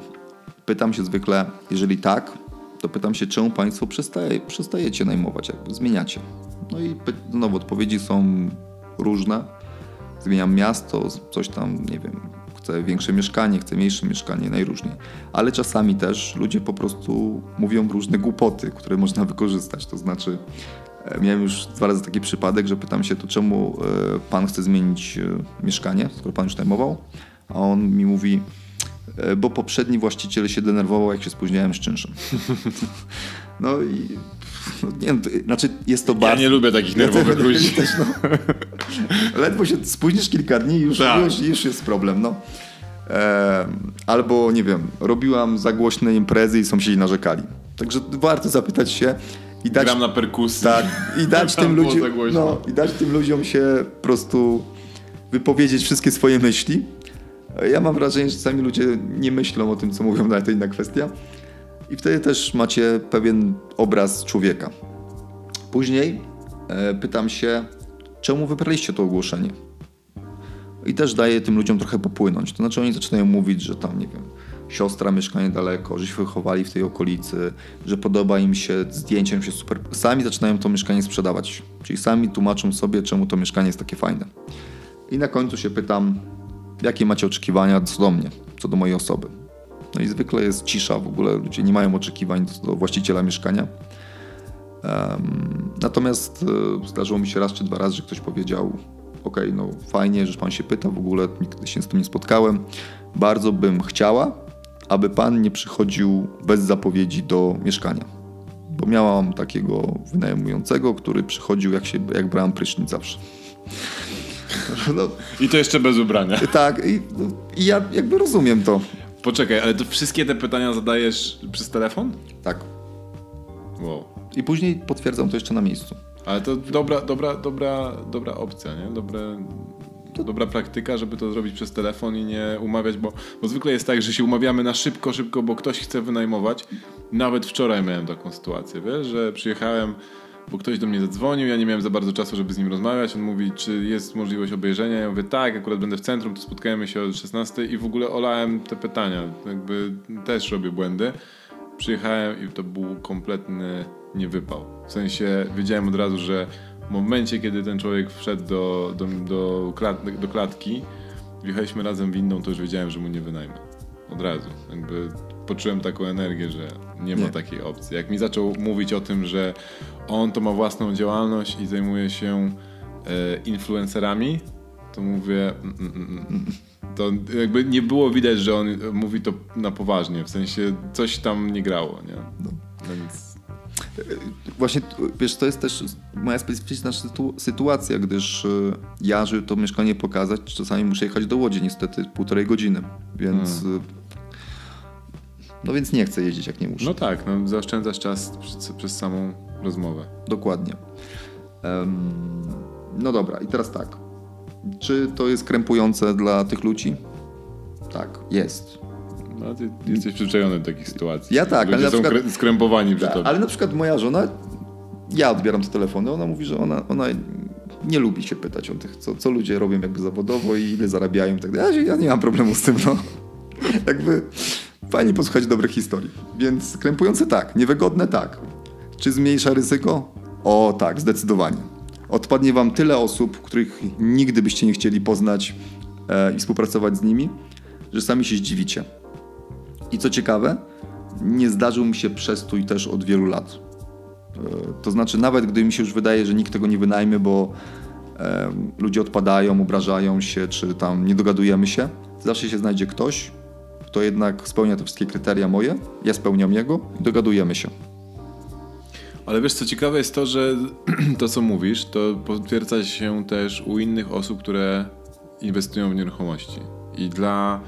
Pytam się zwykle, jeżeli tak, to pytam się, czemu Państwo przestaje, przestajecie najmować, jakby zmieniacie. No i znowu odpowiedzi są różne. Zmieniam miasto, coś tam, nie wiem, chcę większe mieszkanie, chcę mniejsze mieszkanie, najróżniej. Ale czasami też ludzie po prostu mówią różne głupoty, które można [laughs] wykorzystać. To znaczy, e, miałem już dwa razy taki przypadek, że pytam się, to czemu e, pan chce zmienić e, mieszkanie, skoro pan już najmował? A on mi mówi, bo poprzedni właściciel się denerwował, jak się spóźniałem z czynszem. [laughs] No i no, nie wiem, to, znaczy jest to bardzo... Ja nie lubię takich nerwowych ja ludzi. Też, no. [laughs] Ledwo się spóźnisz kilka dni już, tak. już, już jest problem, no. E, albo, nie wiem, robiłam za głośne imprezy i sąsiedzi narzekali. Także warto zapytać się i dać... Gram na perkusji. Tak, i [laughs] dać, tym ludziom, no, i dać tym ludziom się po prostu wypowiedzieć wszystkie swoje myśli. Ja mam wrażenie, że czasami ludzie nie myślą o tym, co mówią, ale to inna kwestia. I wtedy też macie pewien obraz człowieka. Później e, pytam się, czemu wybraliście to ogłoszenie? I też daję tym ludziom trochę popłynąć. To znaczy oni zaczynają mówić, że tam, nie wiem, siostra mieszka niedaleko, że się wychowali w tej okolicy, że podoba im się, zdjęciem się super... Sami zaczynają to mieszkanie sprzedawać. Czyli sami tłumaczą sobie, czemu to mieszkanie jest takie fajne. I na końcu się pytam, jakie macie oczekiwania co do mnie, co do mojej osoby. No i zwykle jest cisza, w ogóle ludzie nie mają oczekiwań do, do właściciela mieszkania. Um, natomiast e, zdarzyło mi się raz czy dwa razy, że ktoś powiedział: OK, no fajnie, że pan się pyta, w ogóle nigdy się z tym nie spotkałem. Bardzo bym chciała, aby pan nie przychodził bez zapowiedzi do mieszkania. Bo miałam takiego wynajmującego, który przychodził, jak, się, jak brałam prysznic zawsze. [laughs] No. I to jeszcze bez ubrania. Tak, i, no, i ja jakby rozumiem to. Poczekaj, ale to wszystkie te pytania zadajesz przez telefon? Tak. Wow. I później potwierdzam to jeszcze na miejscu. Ale to dobra, dobra, dobra, dobra opcja, nie? Dobre, to... Dobra praktyka, żeby to zrobić przez telefon i nie umawiać, bo, bo zwykle jest tak, że się umawiamy na szybko, szybko, bo ktoś chce wynajmować. Nawet wczoraj miałem taką sytuację, wiesz, że przyjechałem bo ktoś do mnie zadzwonił, ja nie miałem za bardzo czasu, żeby z nim rozmawiać. On mówi, czy jest możliwość obejrzenia. Ja mówię, tak, akurat będę w centrum, to spotkajmy się o 16 i w ogóle olałem te pytania. Jakby też robię błędy. Przyjechałem i to był kompletny niewypał. W sensie wiedziałem od razu, że w momencie, kiedy ten człowiek wszedł do, do, do, klat, do klatki, wjechaliśmy razem windą, to już wiedziałem, że mu nie wynajmę. Od razu. Jakby poczułem taką energię, że nie ma nie. takiej opcji. Jak mi zaczął mówić o tym, że on to ma własną działalność i zajmuje się e, influencerami, to mówię. Mm, mm, mm, to jakby nie było widać, że on mówi to na poważnie. W sensie coś tam nie grało, nie? No. Więc... Właśnie, wiesz, to jest też moja specyficzna sytuacja, gdyż e, ja, żeby to mieszkanie pokazać, czasami muszę jechać do Łodzi, niestety półtorej godziny, więc hmm. No więc nie chcę jeździć, jak nie muszę. No tak, no zaoszczędzasz czas przez, przez samą rozmowę. Dokładnie. Um, no dobra, i teraz tak. Czy to jest krępujące dla tych ludzi? Tak, jest. No, ty jesteś przyzwyczajony do takich sytuacji. Ja tak, Ludzie ale na są przykład, skrępowani przy tobie. Ale na przykład moja żona, ja odbieram te telefony, ona mówi, że ona, ona nie lubi się pytać o tych, co, co ludzie robią jakby zawodowo i ile zarabiają i tak dalej. Ja, ja nie mam problemu z tym, no. [laughs] jakby fajnie posłuchać dobrych historii. Więc krępujące tak, niewygodne tak. Czy zmniejsza ryzyko? O tak, zdecydowanie. Odpadnie wam tyle osób, których nigdy byście nie chcieli poznać e, i współpracować z nimi, że sami się zdziwicie. I co ciekawe, nie zdarzył mi się przestój też od wielu lat. E, to znaczy, nawet gdy mi się już wydaje, że nikt tego nie wynajmie, bo e, ludzie odpadają, obrażają się, czy tam nie dogadujemy się, zawsze się znajdzie ktoś, kto jednak spełnia te wszystkie kryteria moje, ja spełniam jego i dogadujemy się. Ale wiesz, co ciekawe jest to, że [clears throat] to, co mówisz, to potwierdza się też u innych osób, które inwestują w nieruchomości. I dla.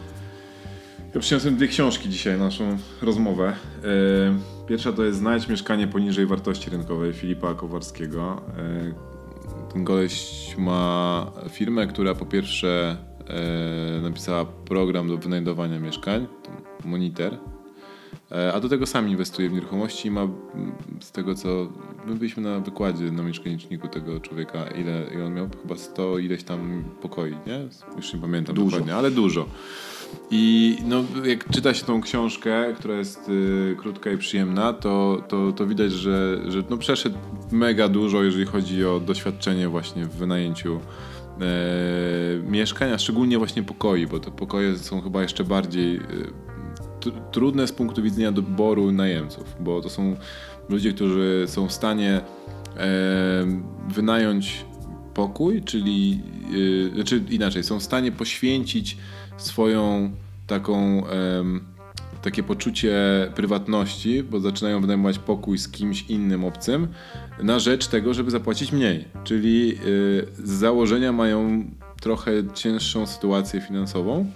Ja przyniosłem dwie książki dzisiaj na naszą rozmowę. E, pierwsza to jest Znajdź mieszkanie poniżej wartości rynkowej Filipa Kowarskiego. E, ten gość ma firmę, która po pierwsze napisała program do wynajdowania mieszkań, Monitor, a do tego sam inwestuje w nieruchomości i ma z tego co my byliśmy na wykładzie na mieszkaniczniku tego człowieka, ile i on miał chyba 100 ileś tam pokoi, nie? Już nie pamiętam dużo. dokładnie, ale dużo. I no, jak czyta się tą książkę, która jest y, krótka i przyjemna, to, to, to widać, że, że no, przeszedł mega dużo, jeżeli chodzi o doświadczenie właśnie w wynajęciu e, mieszkań, a szczególnie właśnie pokoi, bo te pokoje są chyba jeszcze bardziej y, trudne z punktu widzenia doboru najemców, bo to są ludzie, którzy są w stanie e, wynająć pokój, czyli znaczy inaczej, są w stanie poświęcić swoją taką takie poczucie prywatności, bo zaczynają wynajmować pokój z kimś innym obcym, na rzecz tego, żeby zapłacić mniej. Czyli yy, z założenia mają trochę cięższą sytuację finansową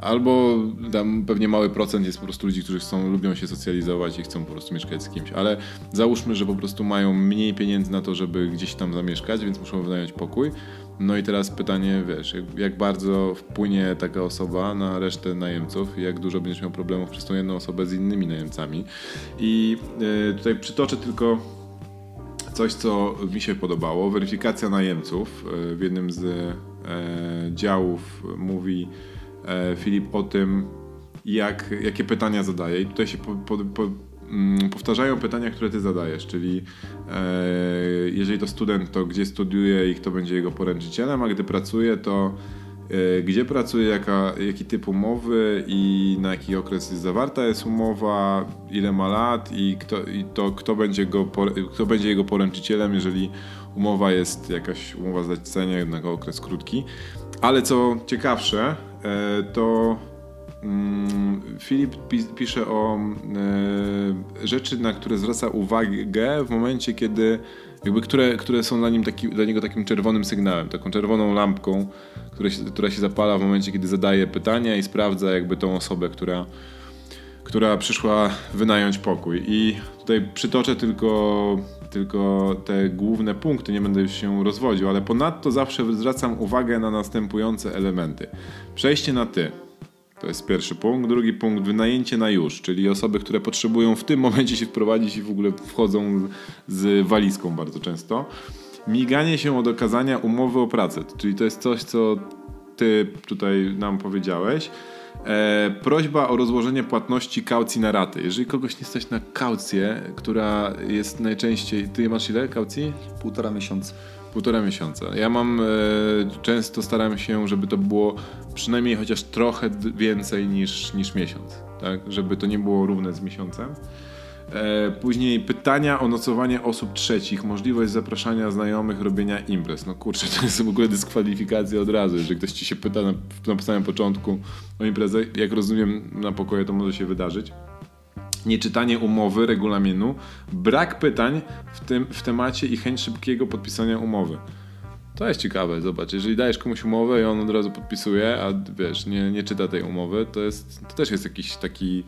Albo tam pewnie mały procent jest po prostu ludzi, którzy chcą, lubią się socjalizować i chcą po prostu mieszkać z kimś. Ale załóżmy, że po prostu mają mniej pieniędzy na to, żeby gdzieś tam zamieszkać, więc muszą wynająć pokój. No i teraz pytanie, wiesz, jak, jak bardzo wpłynie taka osoba na resztę najemców i jak dużo będziesz miał problemów przez tą jedną osobę z innymi najemcami. I yy, tutaj przytoczę tylko coś, co mi się podobało. Weryfikacja najemców yy, w jednym z yy, działów mówi E, Filip o tym, jak, jakie pytania zadaje. I tutaj się po, po, po, mm, powtarzają pytania, które ty zadajesz, czyli e, jeżeli to student, to gdzie studiuje i kto będzie jego poręczycielem, a gdy pracuje, to e, gdzie pracuje, jaka, jaki typ umowy i na jaki okres jest zawarta jest umowa, ile ma lat i kto, i to, kto, będzie, go, kto będzie jego poręczycielem, jeżeli umowa jest jakaś umowa zlecenia, jednak okres krótki. Ale co ciekawsze, E, to mm, Filip pisze o e, rzeczy, na które zwraca uwagę w momencie, kiedy jakby które, które są dla, nim taki, dla niego takim czerwonym sygnałem, taką czerwoną lampką, która się, która się zapala w momencie, kiedy zadaje pytania i sprawdza jakby tą osobę, która, która przyszła wynająć pokój. I tutaj przytoczę tylko, tylko te główne punkty, nie będę już się rozwodził, ale ponadto zawsze zwracam uwagę na następujące elementy. Przejście na ty. To jest pierwszy punkt. Drugi punkt, wynajęcie na już, czyli osoby, które potrzebują w tym [laughs] momencie się wprowadzić i w ogóle wchodzą z walizką bardzo często. Miganie się od okazania umowy o pracę, czyli to jest coś, co ty tutaj nam powiedziałeś. E, prośba o rozłożenie płatności kaucji na raty. Jeżeli kogoś nie stać na kaucję, która jest najczęściej. Ty masz ile kaucji? Półtora miesiąca. Półtora miesiąca. Ja mam. E, często staram się, żeby to było przynajmniej chociaż trochę więcej niż, niż miesiąc. Tak? Żeby to nie było równe z miesiącem. E, później pytania o nocowanie osób trzecich, możliwość zapraszania znajomych, robienia imprez. No kurczę, to jest w ogóle dyskwalifikacja od razu. Jeżeli ktoś ci się pyta na, na samym początku o imprezę, jak rozumiem, na pokoje to może się wydarzyć. Nieczytanie umowy, regulaminu, brak pytań w, tym, w temacie i chęć szybkiego podpisania umowy. To jest ciekawe, zobacz, jeżeli dajesz komuś umowę i on od razu podpisuje, a wiesz, nie, nie czyta tej umowy, to, jest, to też jest jakiś taki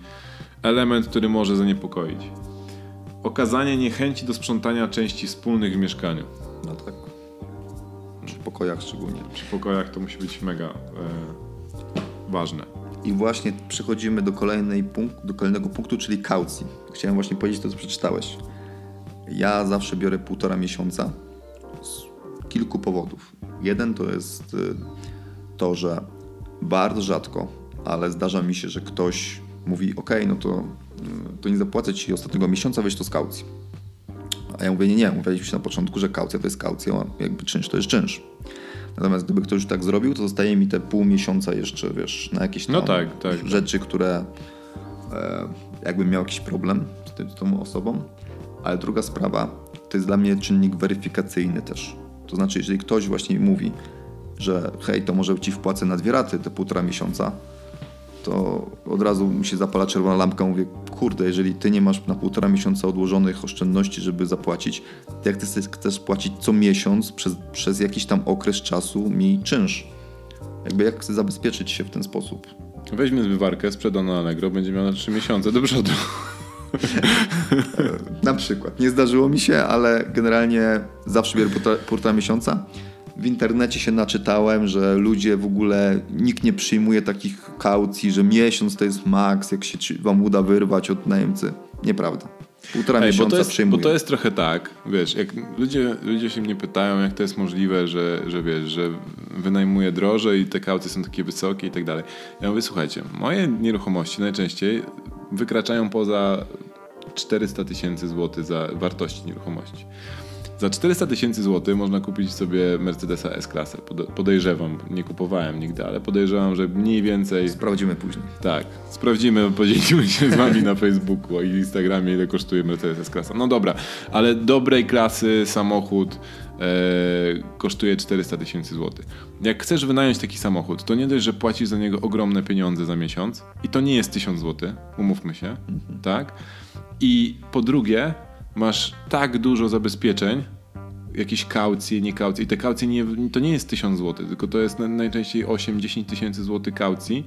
element, który może zaniepokoić. Okazanie niechęci do sprzątania części wspólnych w mieszkaniu. No tak. Przy pokojach szczególnie. Przy pokojach to musi być mega e, ważne. I właśnie przechodzimy do, kolejnej punkt, do kolejnego punktu, czyli kaucji. Chciałem właśnie powiedzieć to, co przeczytałeś. Ja zawsze biorę półtora miesiąca kilku powodów. Jeden to jest y, to, że bardzo rzadko, ale zdarza mi się, że ktoś mówi: OK, no to, y, to nie zapłacę ci ostatniego miesiąca, weź to z kaucji. A ja mówię: Nie, nie, mówiliśmy na początku, że kaucja to jest kaucja, a jakby czynsz to jest czynsz. Natomiast gdyby ktoś już tak zrobił, to zostaje mi te pół miesiąca jeszcze, wiesz, na jakieś no tak, tak, rzeczy, tak. które e, jakbym miał jakiś problem z, tym, z tą osobą. Ale druga sprawa, to jest dla mnie czynnik weryfikacyjny też. To znaczy, jeżeli ktoś właśnie mówi, że hej, to może ci wpłacę na dwie raty te półtora miesiąca, to od razu mi się zapala czerwona lampka. Mówię, kurde, jeżeli ty nie masz na półtora miesiąca odłożonych oszczędności, żeby zapłacić, to jak ty chcesz płacić co miesiąc przez, przez jakiś tam okres czasu mi czynsz? Jakby jak chcę zabezpieczyć się w ten sposób? Weźmy zbywarkę, sprzeda na Allegro, będzie miał na trzy miesiące do przodu. [laughs] na przykład. Nie zdarzyło mi się, ale generalnie zawsze biorę półtora miesiąca w internecie się naczytałem, że ludzie w ogóle, nikt nie przyjmuje takich kaucji, że miesiąc to jest maks, jak się wam uda wyrwać od najemcy. Nieprawda. Półtora Ej, miesiąca bo to, jest, przyjmuję. bo to jest trochę tak, wiesz, jak ludzie, ludzie się mnie pytają, jak to jest możliwe, że, że wiesz, że wynajmuję drożej i te kaucje są takie wysokie i tak dalej. Ja mówię, słuchajcie, moje nieruchomości najczęściej wykraczają poza 400 tysięcy złotych za wartości nieruchomości. Za 400 tysięcy złotych można kupić sobie Mercedesa S-klasę. Podejrzewam, nie kupowałem nigdy, ale podejrzewam, że mniej więcej... Sprawdzimy później. Tak, sprawdzimy, podzielimy się z wami na Facebooku i Instagramie, ile kosztuje Mercedes S-klasa. No dobra, ale dobrej klasy samochód e, kosztuje 400 tysięcy złotych. Jak chcesz wynająć taki samochód, to nie dość, że płacisz za niego ogromne pieniądze za miesiąc i to nie jest 1000 złotych, umówmy się, mhm. tak? I po drugie, masz tak dużo zabezpieczeń, jakieś kaucje, nie kaucje. I te kaucje nie, to nie jest 1000 zł, tylko to jest najczęściej 8-10 tysięcy złotych kaucji,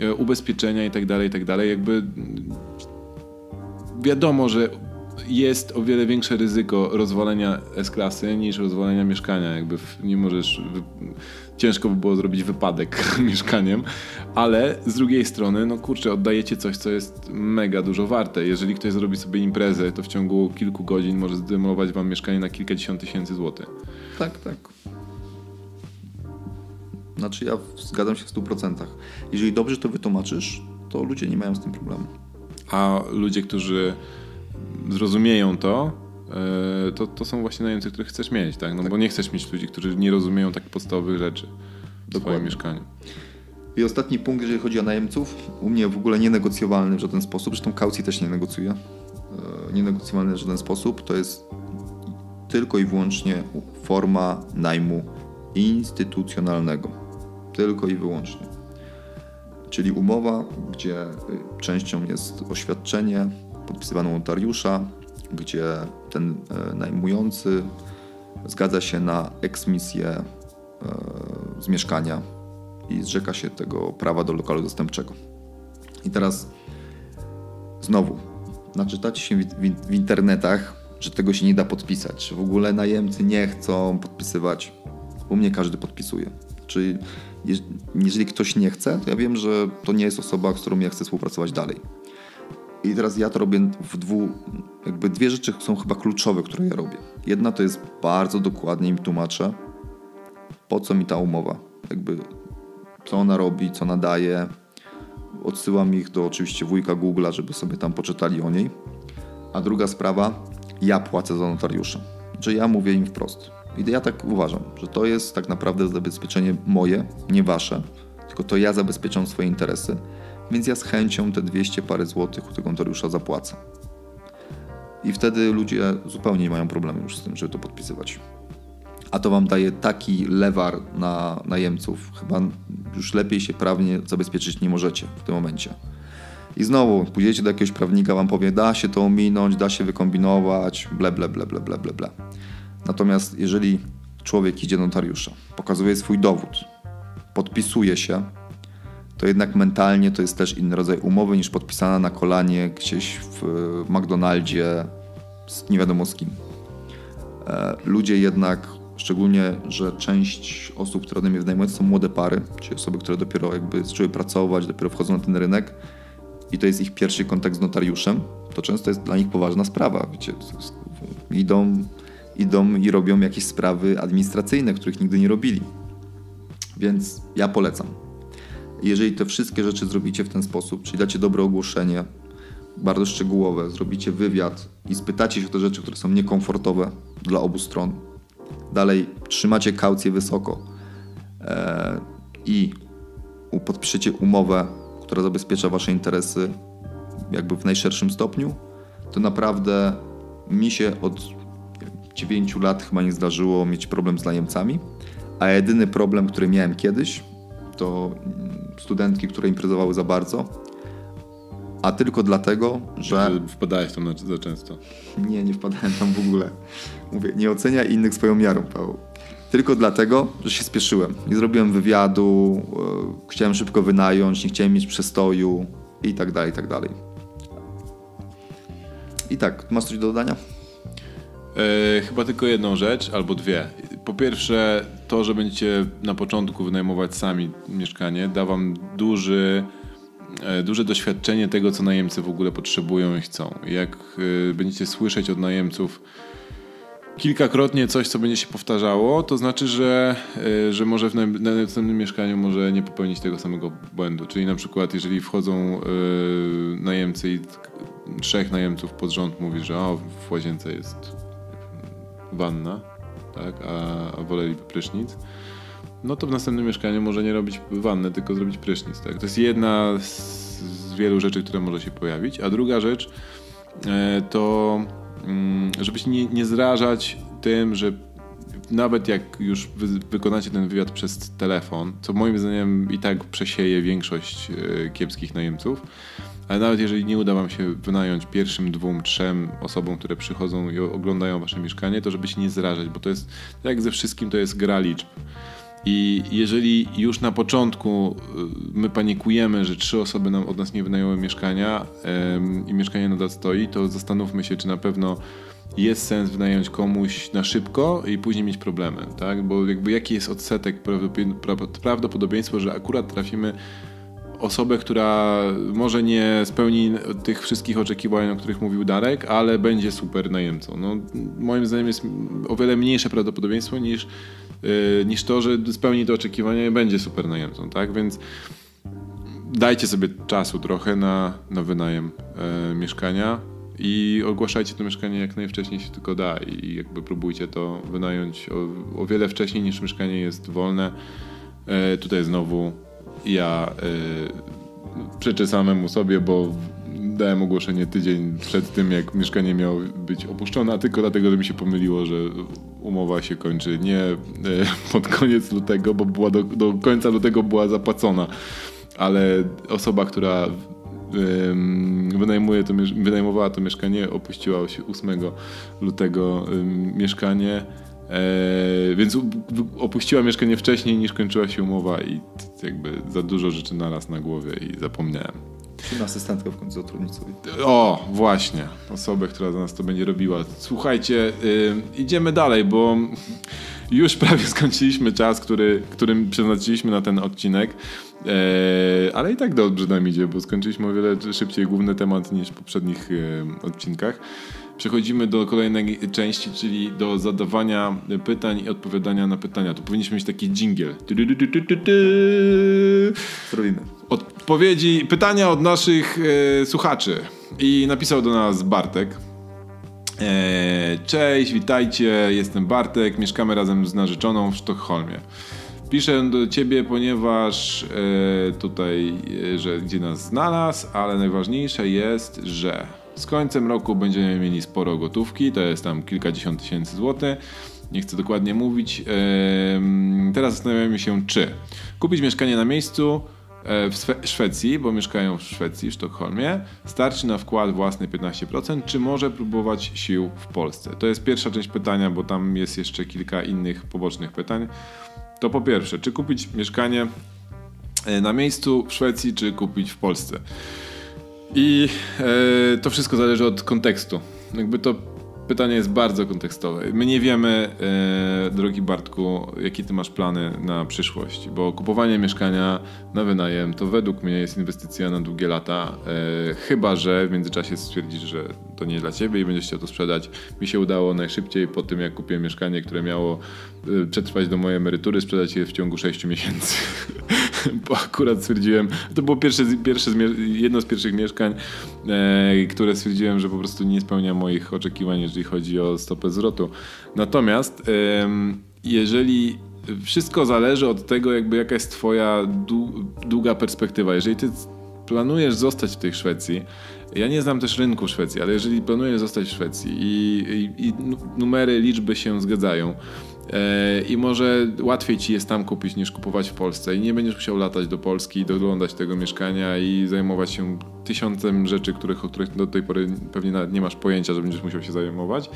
e, ubezpieczenia i tak dalej, i tak dalej. Jakby wiadomo, że jest o wiele większe ryzyko rozwalenia S-klasy niż rozwalenia mieszkania. Jakby nie możesz ciężko by było zrobić wypadek [laughs] mieszkaniem, ale z drugiej strony, no kurczę, oddajecie coś, co jest mega dużo warte. Jeżeli ktoś zrobi sobie imprezę, to w ciągu kilku godzin może zdemolować wam mieszkanie na kilkadziesiąt tysięcy złotych. Tak, tak. Znaczy ja zgadzam się w 100%. Jeżeli dobrze to wytłumaczysz, to ludzie nie mają z tym problemu. A ludzie, którzy zrozumieją to, to, to są właśnie najemcy, których chcesz mieć, tak? No tak. bo nie chcesz mieć ludzi, którzy nie rozumieją tak podstawowych rzeczy w Dokładnie. swoim mieszkaniu. I ostatni punkt, jeżeli chodzi o najemców, u mnie w ogóle nienegocjowalny w żaden sposób, zresztą kaucji też nie negocjuję, e, nienegocjowalny w żaden sposób, to jest tylko i wyłącznie forma najmu instytucjonalnego. Tylko i wyłącznie. Czyli umowa, gdzie y, częścią jest oświadczenie podpisywane notariusza, gdzie ten e, najmujący zgadza się na eksmisję e, z mieszkania i zrzeka się tego prawa do lokalu zastępczego. I teraz znowu, naczytacie się w, w internetach, że tego się nie da podpisać, że w ogóle najemcy nie chcą podpisywać. U mnie każdy podpisuje. Czyli jeżeli ktoś nie chce, to ja wiem, że to nie jest osoba, z którą ja chcę współpracować dalej. I teraz ja to robię w dwu, jakby dwie rzeczy są chyba kluczowe, które ja robię. Jedna to jest bardzo dokładnie im tłumaczę, po co mi ta umowa, jakby co ona robi, co ona daje. Odsyłam ich do oczywiście wujka Google'a, żeby sobie tam poczytali o niej. A druga sprawa, ja płacę za notariusza. Że ja mówię im wprost. I ja tak uważam, że to jest tak naprawdę zabezpieczenie moje, nie wasze, tylko to ja zabezpieczam swoje interesy więc ja z chęcią te 200 parę złotych u tego notariusza zapłacę. I wtedy ludzie zupełnie nie mają problemu już z tym, żeby to podpisywać. A to wam daje taki lewar na najemców. Chyba już lepiej się prawnie zabezpieczyć nie możecie w tym momencie. I znowu pójdziecie do jakiegoś prawnika, wam powie, da się to ominąć, da się wykombinować, ble, ble, ble, ble, ble, ble, ble. Natomiast jeżeli człowiek idzie do notariusza, pokazuje swój dowód, podpisuje się, to jednak mentalnie to jest też inny rodzaj umowy niż podpisana na kolanie gdzieś w McDonaldzie z nie wiadomo z kim. E, ludzie jednak, szczególnie, że część osób, które ode mnie wynajmują, są młode pary, czyli osoby, które dopiero jakby zaczęły pracować, dopiero wchodzą na ten rynek i to jest ich pierwszy kontakt z notariuszem, to często jest dla nich poważna sprawa. Wiecie, idą idą i robią jakieś sprawy administracyjne, których nigdy nie robili. Więc ja polecam. Jeżeli te wszystkie rzeczy zrobicie w ten sposób, czyli dacie dobre ogłoszenie, bardzo szczegółowe, zrobicie wywiad i spytacie się o te rzeczy, które są niekomfortowe dla obu stron, dalej trzymacie kaucję wysoko e, i podpiszecie umowę, która zabezpiecza wasze interesy jakby w najszerszym stopniu, to naprawdę mi się od 9 lat chyba nie zdarzyło mieć problem z najemcami, a jedyny problem, który miałem kiedyś, to studentki, które imprezowały za bardzo, a tylko dlatego, że... że wpadałeś tam za często. Nie, nie wpadałem tam w ogóle. Mówię, nie oceniaj innych swoją miarą, Paweł. Tylko dlatego, że się spieszyłem. Nie zrobiłem wywiadu, e, chciałem szybko wynająć, nie chciałem mieć przestoju i tak dalej, i tak dalej. I tak, masz coś do dodania? E, chyba tylko jedną rzecz, albo dwie. Po pierwsze, to, że będziecie na początku wynajmować sami mieszkanie, da wam duży, e, duże doświadczenie tego, co najemcy w ogóle potrzebują i chcą. Jak e, będziecie słyszeć od najemców kilkakrotnie coś, co będzie się powtarzało, to znaczy, że, e, że może w następnym mieszkaniu może nie popełnić tego samego błędu. Czyli na przykład, jeżeli wchodzą najemcy i trzech najemców pod rząd mówi, że o, w łazience jest wanna, tak, a, a woleliby prysznic, no to w następnym mieszkaniu może nie robić wanny, tylko zrobić prysznic. Tak? To jest jedna z, wielu rzeczy, które może się pojawić. A druga rzecz e, to, mm, żebyś nie, nie zrażać tym, że nawet jak już wy, wykonacie ten wywiad przez telefon, co moim zdaniem i tak przesieje większość e, kiepskich najemców, ale nawet jeżeli nie uda wam się wynająć pierwszym dwóm, trzem osobom, które przychodzą i oglądają wasze mieszkanie, to żeby się nie zrażać, bo to jest, jak ze wszystkim, to jest gra liczb. I jeżeli już na początku y, my panikujemy, że trzy osoby nam od nas nie wynajęły mieszkania i mieszkanie nadal stoi, to zastanówmy się, czy na pewno jest sens wynająć komuś na szybko i później mieć problemy, tak? Bo jakby jaki jest odsetek prawdopodobieństwo, że akurat trafimy osobę, która może nie spełni tych wszystkich oczekiwań, o których mówił Darek, ale będzie super najemcą. No, moim zdaniem jest o wiele mniejsze prawdopodobieństwo niż, yy, niż to, że spełni te oczekiwania i będzie super najemcą, tak? Więc dajcie sobie czasu trochę na, na wynajem yy, mieszkania i ogłaszajcie to mieszkanie jak najwcześniej się tylko da i jakby próbujcie to wynająć o, o wiele wcześniej niż mieszkanie jest wolne. Yy, tutaj znowu ja y, przeczę samemu sobie, bo dałem ogłoszenie tydzień przed tym, jak mieszkanie miało być opuszczone, a tylko dlatego, że mi się pomyliło, że umowa się kończy nie y, pod koniec lutego, bo była do, do końca lutego była zapłacona, ale osoba, która wynajmuje to, wynajmowała to mieszkanie, opuściła 8 lutego mieszkanie Eee, więc opuściła mieszkanie wcześniej niż kończyła się umowa i jakby za dużo rzeczy naraz na głowie i zapomniałem. Musimy asystentkę w końcu zatrudnić sobie. O, właśnie. Osobę, która za nas to będzie robiła. Słuchajcie, yy, idziemy dalej, bo już prawie skończyliśmy czas, który, którym przeznaczyliśmy na ten odcinek. Yy, ale i tak dobrze nam idzie, bo skończyliśmy o wiele szybciej główny temat niż w poprzednich yy, odcinkach. Przechodzimy do kolejnej części, czyli do zadawania pytań i odpowiadania na pytania. Tu powinniśmy mieć taki dżingiel. Zrobimy. Odpowiedzi, pytania od naszych e, słuchaczy. I napisał do nas Bartek. E, cześć, witajcie, jestem Bartek, mieszkamy razem z narzeczoną w Sztokholmie. Piszę do ciebie, ponieważ e, tutaj, e, że gdzie nas znalazł, ale najważniejsze jest, że z końcem roku będziemy mieli sporo gotówki, to jest tam kilkadziesiąt tysięcy złotych. Nie chcę dokładnie mówić. Teraz zastanawiamy się, czy kupić mieszkanie na miejscu e, w Szwecji, bo mieszkają w Szwecji, w Sztokholmie, starczy na wkład własny 15%, czy może próbować sił w Polsce? To jest pierwsza część pytania, bo tam jest jeszcze kilka innych pobocznych pytań. To po pierwsze, czy kupić mieszkanie e, na miejscu w Szwecji, czy kupić w Polsce? I e, to wszystko zależy od kontekstu. Jakby to pytanie jest bardzo kontekstowe. My nie wiemy, e, drogi Bartku, jakie ty masz plany na przyszłość, bo kupowanie mieszkania na wynajem to według mnie jest inwestycja na długie lata. E, chyba, że w międzyczasie stwierdzisz, że to nie dla ciebie i będziesz chciał to sprzedać. Mi się udało najszybciej po tym, jak kupiłem mieszkanie, które miało e, przetrwać do mojej emerytury, sprzedać je w ciągu 6 miesięcy. [laughs] [laughs] bo akurat stwierdziłem, to było pierwsze, pierwsze jedno z pierwszych mieszkań, e, które stwierdziłem, że po prostu nie spełnia moich oczekiwań, jeżeli chodzi o stopę zwrotu. Natomiast e, jeżeli wszystko zależy od tego, jakby jaka jest twoja długa perspektywa. Jeżeli ty planujesz zostać w tej Szwecji, ja nie znam też rynku Szwecji, ale jeżeli planujesz zostać w Szwecji i, i, i numery, liczby się zgadzają, i może łatwiej ci jest tam kupić niż kupować w Polsce i nie będziesz musiał latać do Polski i doglądać tego mieszkania i zajmować się tysiącem rzeczy, których, o których do tej pory pewnie nie masz pojęcia, że będziesz musiał się zajmować,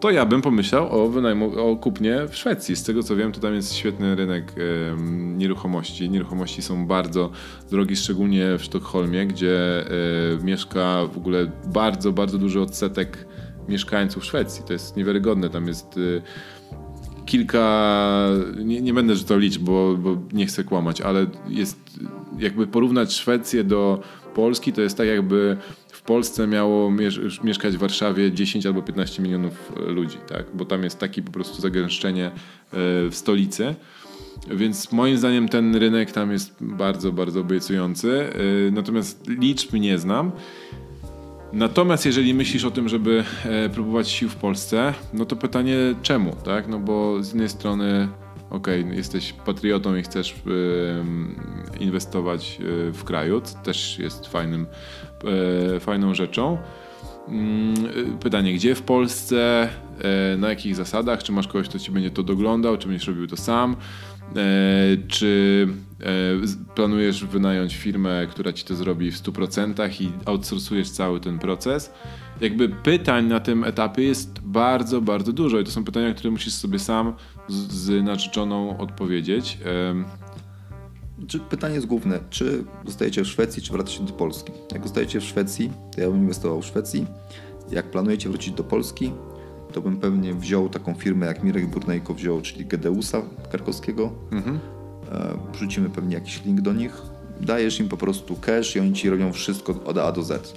to ja bym pomyślał o wynajmu, o kupnie w Szwecji. Z tego co wiem, to tam jest świetny rynek e, nieruchomości. Nieruchomości są bardzo drogie, szczególnie w Sztokholmie, gdzie e, mieszka w ogóle bardzo, bardzo duży odsetek mieszkańców Szwecji. To jest niewiarygodne. Tam jest e, kilka, nie, nie będę rzucał liczb, bo, bo nie chcę kłamać, ale jest jakby porównać Szwecję do Polski, to jest tak jakby Polsce miało mieszkać w Warszawie 10 albo 15 milionów e, ludzi, tak? bo tam jest takie po prostu zagęszczenie e, w stolicy. Więc moim zdaniem ten rynek tam jest bardzo, bardzo obiecujący. E, natomiast liczb nie znam. Natomiast jeżeli myślisz o tym, żeby próbować sił w Polsce, no to pytanie czemu, tak? No bo z jednej strony okej, okay, jesteś patriotą i chcesz inwestować w kraju, co też jest fajnym e, fajną rzeczą. Mm, pytanie, gdzie w Polsce, e, na jakich zasadach, czy masz kogoś, kto ci będzie to doglądał, czy będziesz robił to sam, e, czy e, planujesz wynająć firmę, która ci to zrobi w 100% i outsourcujesz cały ten proces. Jakby pytań na tym etapie jest bardzo, bardzo dużo i to są pytania, które musisz sobie sam z, z narzeczoną odpowiedzieć. Czy pytanie jest główne, czy zostajecie w Szwecji, czy wracacie do Polski? Jak zostajecie w Szwecji, to ja bym inwestował w Szwecji. Jak planujecie wrócić do Polski, to bym pewnie wziął taką firmę jak Mirek Burnejko wziął, czyli Gedeusa Karkowskiego. Mhm. E, wrzucimy pewnie jakiś link do nich. Dajesz im po prostu cash i oni ci robią wszystko od A do Z.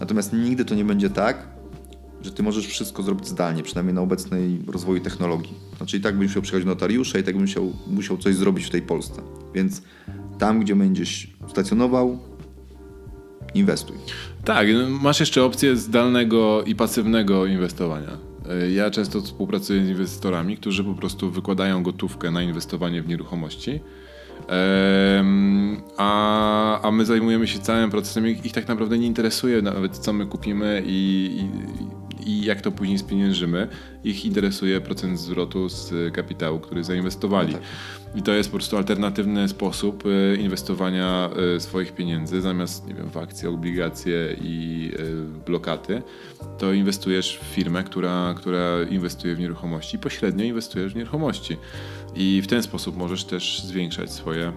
Natomiast nigdy to nie będzie tak, że ty możesz wszystko zrobić zdalnie, przynajmniej na obecnej rozwoju technologii. Znaczy i tak byś musiał przychodzić notariusza i tak byś musiał, musiał coś zrobić w tej Polsce. Więc tam, gdzie będziesz stacjonował, inwestuj. Tak, no, masz jeszcze opcję zdalnego i pasywnego inwestowania. E, ja często współpracuję z inwestorami, którzy po prostu wykładają gotówkę na inwestowanie w nieruchomości. A, a my zajmujemy się całym procesem. Ich, ich tak naprawdę nie interesuje nawet, co my kupimy i, i i jak to później spieniężymy. Ich interesuje procent zwrotu z kapitału, który zainwestowali. No tak. I to jest po prostu alternatywny sposób e, inwestowania e, swoich pieniędzy. Zamiast nie wiem, w akcje, obligacje i e, blokaty, to inwestujesz w firmę, która, która inwestuje w nieruchomości. Pośrednio inwestujesz w nieruchomości. I w ten sposób możesz też zwiększać swoje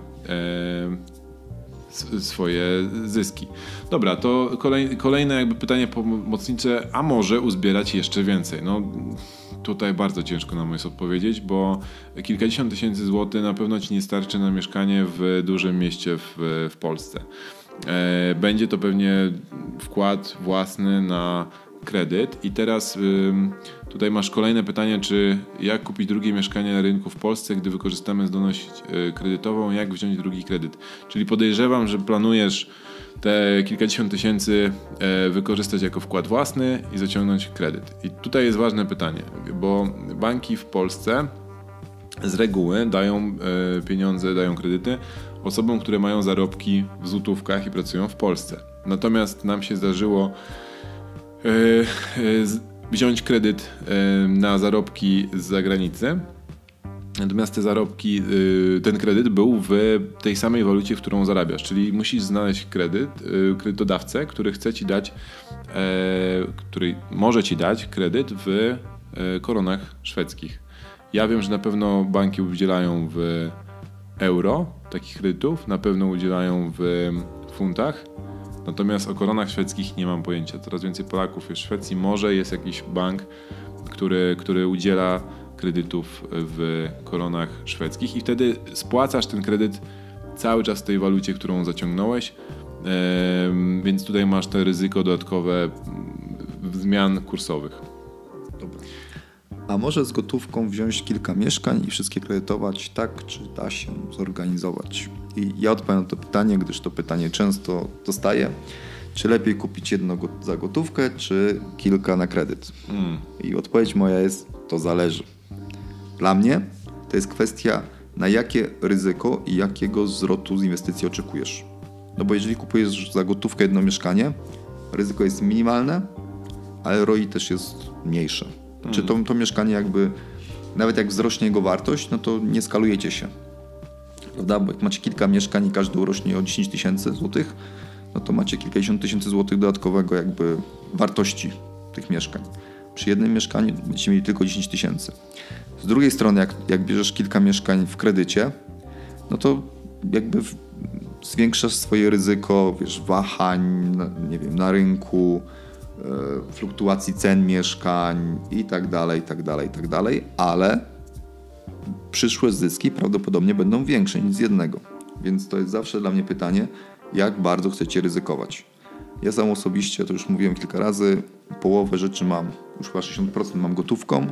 swoje zyski. Dobra, to kolej, kolejne jakby pytanie pomocnicze, a może uzbierać jeszcze więcej? No tutaj bardzo ciężko nam jest odpowiedzieć, bo kilkadziesiąt tysięcy złotych na pewno ci nie starczy na mieszkanie w dużym mieście w, w Polsce. E, będzie to pewnie wkład własny na kredyt i teraz tutaj masz kolejne pytanie, czy jak kupić drugie mieszkanie na rynku w Polsce, gdy wykorzystamy zdolność y, kredytową, jak wziąć drugi kredyt. Czyli podejrzewam, że planujesz te kilkadziesiąt tysięcy e, wykorzystać jako wkład własny i zaciągnąć kredyt. I tutaj jest ważne pytanie, bo banki w Polsce z reguły dają e, pieniądze, dają kredyty osobom, które mają zarobki w złotówkach i pracują w Polsce. Natomiast nam się zdarzyło wziąć kredyt e, na zarobki z zagranicy. Natomiast te zarobki, ten kredyt był w tej samej walucie, w którą zarabiasz, czyli musisz znaleźć kredyt, kredytodawcę, który chce ci dać, który może ci dać kredyt w koronach szwedzkich. Ja wiem, że na pewno banki udzielają w euro takich kredytów, na pewno udzielają w funtach Natomiast o koronach szwedzkich nie mam pojęcia. Coraz więcej Polaków jest w Szwecji. Może jest jakiś bank, który, który udziela kredytów w koronach szwedzkich i wtedy spłacasz ten kredyt cały czas w tej walucie, którą zaciągnąłeś. Więc tutaj masz te ryzyko dodatkowe mm, zmian kursowych. Dobra. A może z gotówką wziąć kilka mieszkań i wszystkie kredytować tak, czy da się zorganizować? I ja odpowiem na to pytanie, gdyż to pytanie często dostaję. Czy lepiej kupić jedno za gotówkę, czy kilka na kredyt? Hmm. I odpowiedź moja jest, to zależy. Dla mnie to jest kwestia, na jakie ryzyko i jakiego zwrotu z inwestycji oczekujesz. No bo jeżeli kupujesz za gotówkę jedno mieszkanie, ryzyko jest minimalne, ale ROI też jest mniejsze. Znaczy to, to mieszkanie jakby, nawet jak wzrośnie jego wartość, no to nie skalujecie się. Prawda? Bo jak macie kilka mieszkań i każdy urośnie o 10 tysięcy złotych, no to macie kilkadziesiąt tysięcy złotych dodatkowego jakby wartości tych mieszkań. Przy jednym mieszkaniu będziecie mieli tylko 10 tysięcy. Z drugiej strony, jak, jak bierzesz kilka mieszkań w kredycie, no to jakby zwiększasz swoje ryzyko, wiesz, wahań, nie wiem, na rynku, E, fluktuacji cen mieszkań i tak dalej, i tak dalej, i tak dalej, ale przyszłe zyski prawdopodobnie będą większe niż z jednego. Więc to jest zawsze dla mnie pytanie, jak bardzo chcecie ryzykować. Ja sam osobiście, to już mówiłem kilka razy, połowę rzeczy mam, już chyba 60% mam gotówką,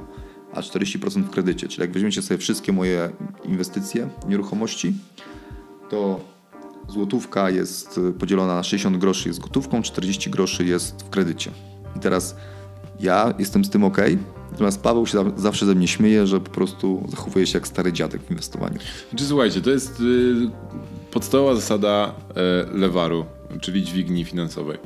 a 40% w kredycie. Czyli jak weźmiecie sobie wszystkie moje inwestycje, nieruchomości, to złotówka jest y, podzielona na 60 groszy jest gotówką, 40 groszy jest w kredycie. I teraz ja jestem z tym ok, natomiast Paweł się zawsze ze mnie śmieje, że po prostu zachowuje się jak stary dziadek w inwestowaniu. Czy słuchajcie, to jest y, podstawowa zasada y, lewaru, czyli dźwigni finansowej,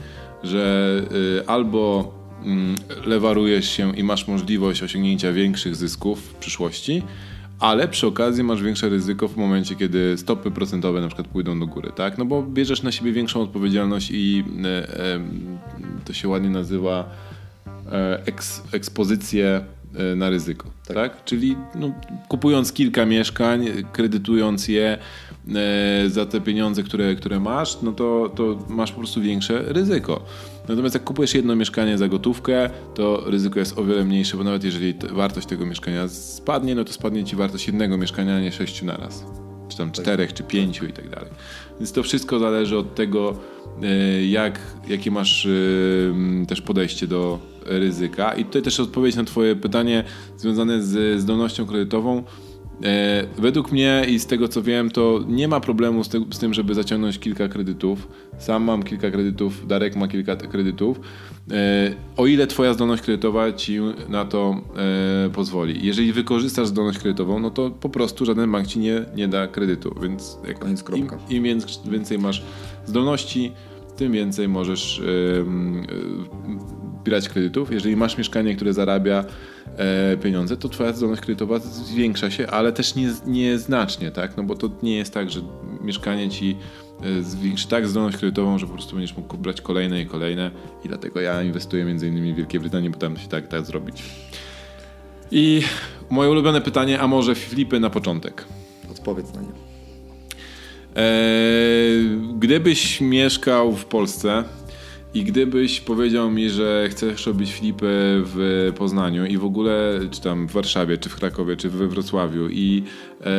że y, albo mm, lewarujesz się i masz możliwość osiągnięcia większych zysków w przyszłości, ale przy okazji masz większe ryzyko w momencie, kiedy stopy procentowe na przykład pójdą do góry, tak? No bo bierzesz na siebie większą odpowiedzialność i e, e, to się ładnie nazywa e, eks, ekspozycję e, na ryzyko, tak? tak? Czyli no, kupując kilka mieszkań, kredytując je e, za te pieniądze, które, które masz, no to, to masz po prostu większe ryzyko. Natomiast jak kupujesz jedno mieszkanie za gotówkę, to ryzyko jest o wiele mniejsze, bo nawet jeżeli wartość tego mieszkania spadnie, no to spadnie ci wartość jednego mieszkania, a nie sześciu naraz. Czy tam tak. czterech, czy pięciu i tak dalej. Więc to wszystko zależy od tego, e, jak, jakie masz e, też podejście do ryzyka. I tutaj też odpowiedź na Twoje pytanie związane z zdolnością kredytową. E, według mnie i z tego co wiem, to nie ma problemu z, tym, żeby zaciągnąć kilka kredytów. Sam mam kilka kredytów, Darek ma kilka kredytów. E, o ile Twoja zdolność kredytowa ci na to e, pozwoli. Jeżeli wykorzystasz zdolność kredytową, no to po prostu żaden bank ci nie, nie da kredytu. Więc jak, im, im więcej masz zdolności, tym więcej możesz brać kredytów. Jeżeli masz mieszkanie, które zarabia e, pieniądze, to twoja zdolność kredytowa zwiększa się, ale też nie, nieznacznie, tak? No bo to nie jest tak, że mieszkanie ci e, zwiększy tak zdolność kredytową, że po prostu będziesz mógł brać kolejne i kolejne i dlatego ja inwestuję między innymi w Wielkiej Brytanii, bo tam się tak, tak zrobić. I moje ulubione pytanie, a może flipy na początek? Odpowiedz na nie. Eee, gdybyś mieszkał w Polsce, i gdybyś powiedział mi, że chcesz robić flipy w Poznaniu i w ogóle, czy tam w Warszawie, czy w Krakowie, czy we Wrocławiu i, e,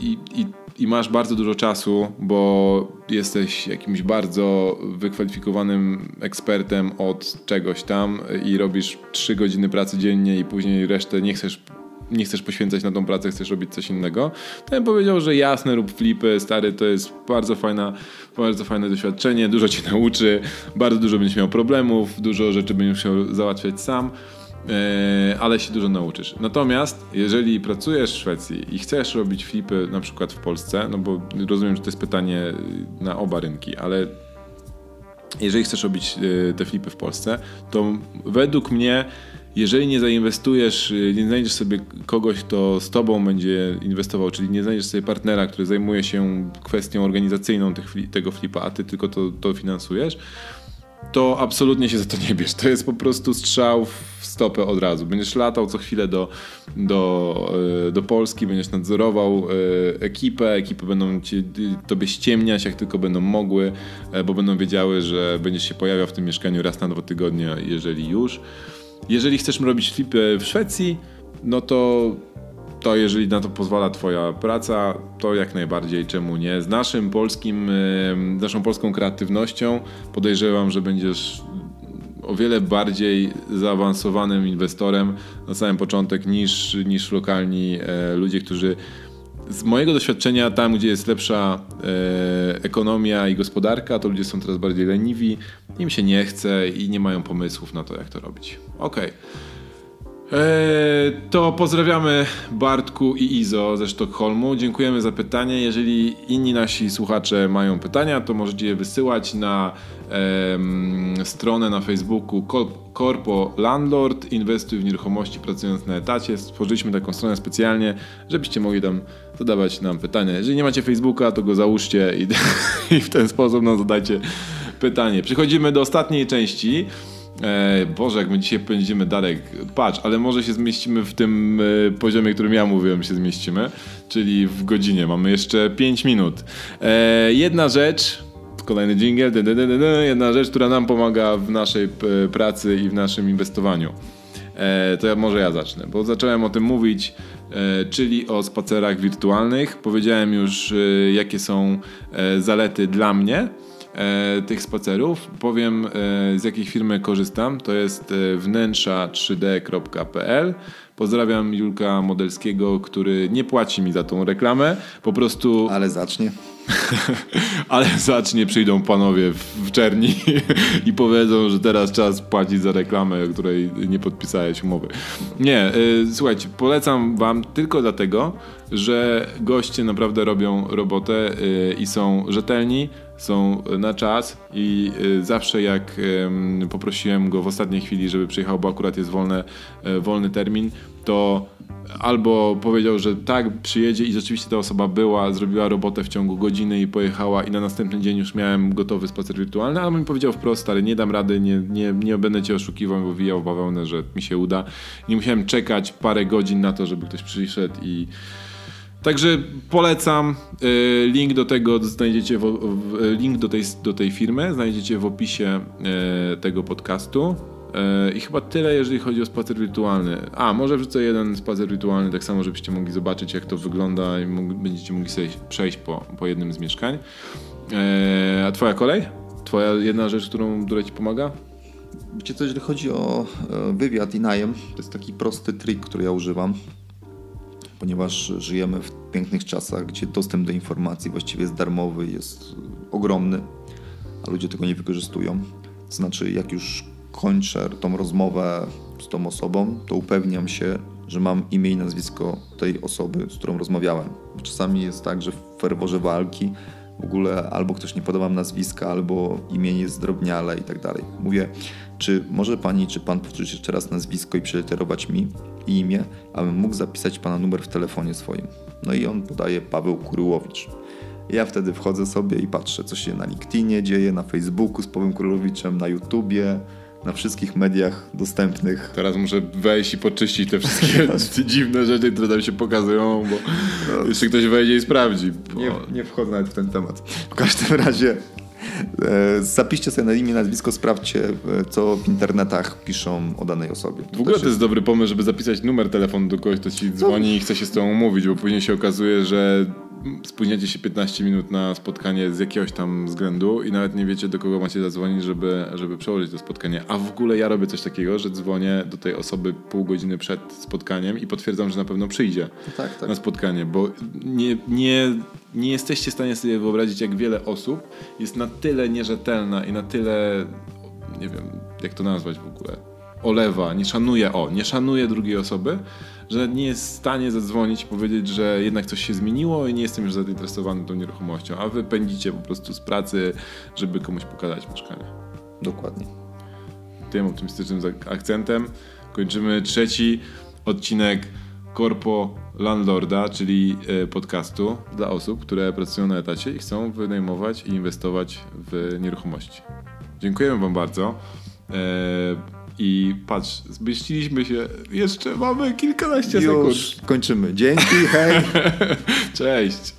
i, i, i masz bardzo dużo czasu, bo jesteś jakimś bardzo wykwalifikowanym ekspertem od czegoś tam i robisz 3 godziny pracy dziennie i później resztę nie chcesz nie chcesz poświęcać na tą pracę, chcesz robić coś innego, to bym powiedział, że jasne, rób flipy, stary, to jest bardzo fajna, bardzo fajne doświadczenie, dużo cię nauczy, bardzo dużo będziesz miał problemów, dużo rzeczy będziesz musiał załatwiać sam, e, ale się dużo nauczysz. Natomiast jeżeli pracujesz w Szwecji i chcesz robić flipy na przykład w Polsce, no bo rozumiem, że to jest pytanie na oba rynki, ale jeżeli chcesz robić e, te flipy w Polsce, to według mnie jeżeli nie zainwestujesz, y, nie znajdziesz sobie kogoś, kto z tobą będzie inwestował, czyli nie znajdziesz sobie partnera, który zajmuje się kwestią organizacyjną tych, tego flipa, a ty tylko to, to finansujesz, to absolutnie się za to nie bierz. To jest po prostu strzał w stopę od razu. Będziesz latał co chwilę do, do, e, do Polski, będziesz nadzorował e, ekipę, ekipy będą ci, tobie ściemniać jak tylko będą mogły, e, bo będą wiedziały, że będziesz się pojawiał w tym mieszkaniu raz na dwa tygodnie, jeżeli już. Jeżeli chcesz robić flipy w Szwecji, no to to jeżeli na to pozwala Twoja praca, to jak najbardziej, czemu nie? Z naszym polskim, naszą polską kreatywnością podejrzewam, że będziesz o wiele bardziej zaawansowanym inwestorem na samym początek niż, niż lokalni e, ludzie, którzy z mojego doświadczenia, tam gdzie jest lepsza e, ekonomia i gospodarka, to ludzie są teraz bardziej leniwi, im się nie chce i nie mają pomysłów na to, jak to robić. Okej. Okay. E, to pozdrawiamy Bartku i Izo ze Sztokholmu. Dziękujemy za pytanie. Jeżeli inni nasi słuchacze mają pytania, to możecie je wysyłać na stronę na Facebooku Corpo Landlord. Inwestuj w nieruchomości pracując na etacie. Stworzyliśmy taką stronę specjalnie, żebyście mogli tam zadawać nam pytania. Jeżeli nie macie Facebooka, to go załóżcie i, [laughs] i w ten sposób nam zadajcie pytanie. Przechodzimy do ostatniej części. E, Boże, jak my dzisiaj będziemy Darek, patrz, ale może się zmieścimy w tym e, poziomie, którym ja mówiłem, się zmieścimy, czyli w godzinie. Mamy jeszcze 5 minut. E, jedna rzecz, kolejny jingle, jedna rzecz, która nam pomaga w naszej pracy i w naszym inwestowaniu. To ja, może ja zacznę, bo zacząłem o tym mówić, czyli o spacerach wirtualnych. Powiedziałem już, jakie są zalety dla mnie e, tych spacerów. Powiem e, z jakiej firmy korzystam. To jest e, wnętrza3d.pl. Pozdrawiam Julka Modelskiego, który nie płaci mi za tą reklamę. Po prostu. Ale zacznie. [laughs] Ale zacznie, przyjdą panowie w czerni [laughs] i powiedzą, że teraz czas płacić za reklamę, o której nie podpisałeś umowy. Nie, y, słuchajcie, polecam wam tylko dlatego, że goście naprawdę robią robotę y, i są rzetelni, są na czas i y, zawsze jak poprosiłem go w ostatniej chwili, żeby przyjechał, bo akurat jest wolne, wolny termin, to albo powiedział, że tak, przyjedzie i rzeczywiście ta osoba była, zrobiła robotę w ciągu godziny i pojechała i na następny dzień już miałem gotowy spacer wirtualny, albo mi powiedział wprost, stary, nie dam rady, nie, nie, nie będę cię oszukiwał, bo wijał bawełnę, że mi się uda. Nie musiałem czekać parę godzin na to, żeby ktoś przyszedł i Także polecam. Y, link do tego znajdziecie, w, link do tej, do tej firmy znajdziecie w opisie y, tego podcastu. E, I chyba tyle, jeżeli chodzi o spacer wirtualny. A, może wrzucę jeden spacer wirtualny, tak samo, żebyście mogli zobaczyć, jak to wygląda i będziecie mogli sobie przejść po, po jednym z mieszkań. A twoja kolej? Twoja jedna rzecz, którą, która ci pomaga? Wiecie co, jeżeli chodzi o e, wywiad i najem, to jest taki prosty trik, który ja używam, ponieważ żyjemy w pięknych czasach, gdzie dostęp do informacji właściwie jest darmowy, jest ogromny, a ludzie tego nie wykorzystują. To znaczy, jak już kończę tą rozmowę z tą osobą, to upewniam się, że mam imię i nazwisko tej osoby, z którą rozmawiałem. Czasami jest tak, że w ferworze walki w ogóle albo ktoś nie podoba nazwiska, albo imię jest zdrobniale i tak dalej. Mówię, czy może pani, czy pan powtórzyć jeszcze raz nazwisko i przeliterować mi i imię, abym mógł zapisać pana numer w telefonie swoim. No i on podaje Paweł Kuryłowicz. Ja wtedy wchodzę sobie i patrzę, co się na LinkedInie dzieje, na Facebooku z Pawłem Kuryłowiczem, na YouTubie, na wszystkich mediach dostępnych. Teraz muszę wejść i poczyścić te wszystkie [laughs] dziwne rzeczy, które tam się pokazują, bo no. jeszcze ktoś wejdzie i sprawdzi. Bo... Nie, nie wchodzę nawet w ten temat. W każdym razie e, zapiszcie sobie na imię, nazwisko, sprawdźcie, e, co w internetach piszą o danej osobie. W ogóle to jest dobry pomysł, żeby zapisać numer telefonu do kogoś, kto ci dzwoni no. i chce się z tobą umówić, bo później się okazuje, że spóźniacie się 15 minut na spotkanie z jakiegoś tam względu i nawet nie wiecie, do kogo macie zadzwonić, żeby, żeby przełożyć to spotkanie. A w ogóle ja robię coś takiego, że dzwonię do tej osoby pół godziny przed spotkaniem i potwierdzam, że na pewno przyjdzie tak, tak. na spotkanie, bo nie, nie, nie jesteście w stanie sobie wyobrazić, jak wiele osób jest na tyle nierzetelna i na tyle, nie wiem, jak to nazwać w ogóle, olewa, nie szanuje, o, nie szanuje drugiej osoby, że nie jest w stanie zadzwonić i powiedzieć, że jednak coś się zmieniło i nie jestem już zainteresowany tą nieruchomością, a wy pędzicie po prostu z pracy, żeby komuś pokazać mieszkanie. Dokładnie. Tym optymistycznym akcentem kończymy trzeci odcinek Korpo Landlorda, czyli e, podcastu dla osób, które pracują na etacie i chcą wynajmować i inwestować w nieruchomości. Dziękujemy Wam bardzo. I patrz, zmieściliśmy się. Jeszcze mamy kilkanaście sekund. Już kończymy. Dzięki, hej! [laughs] Cześć.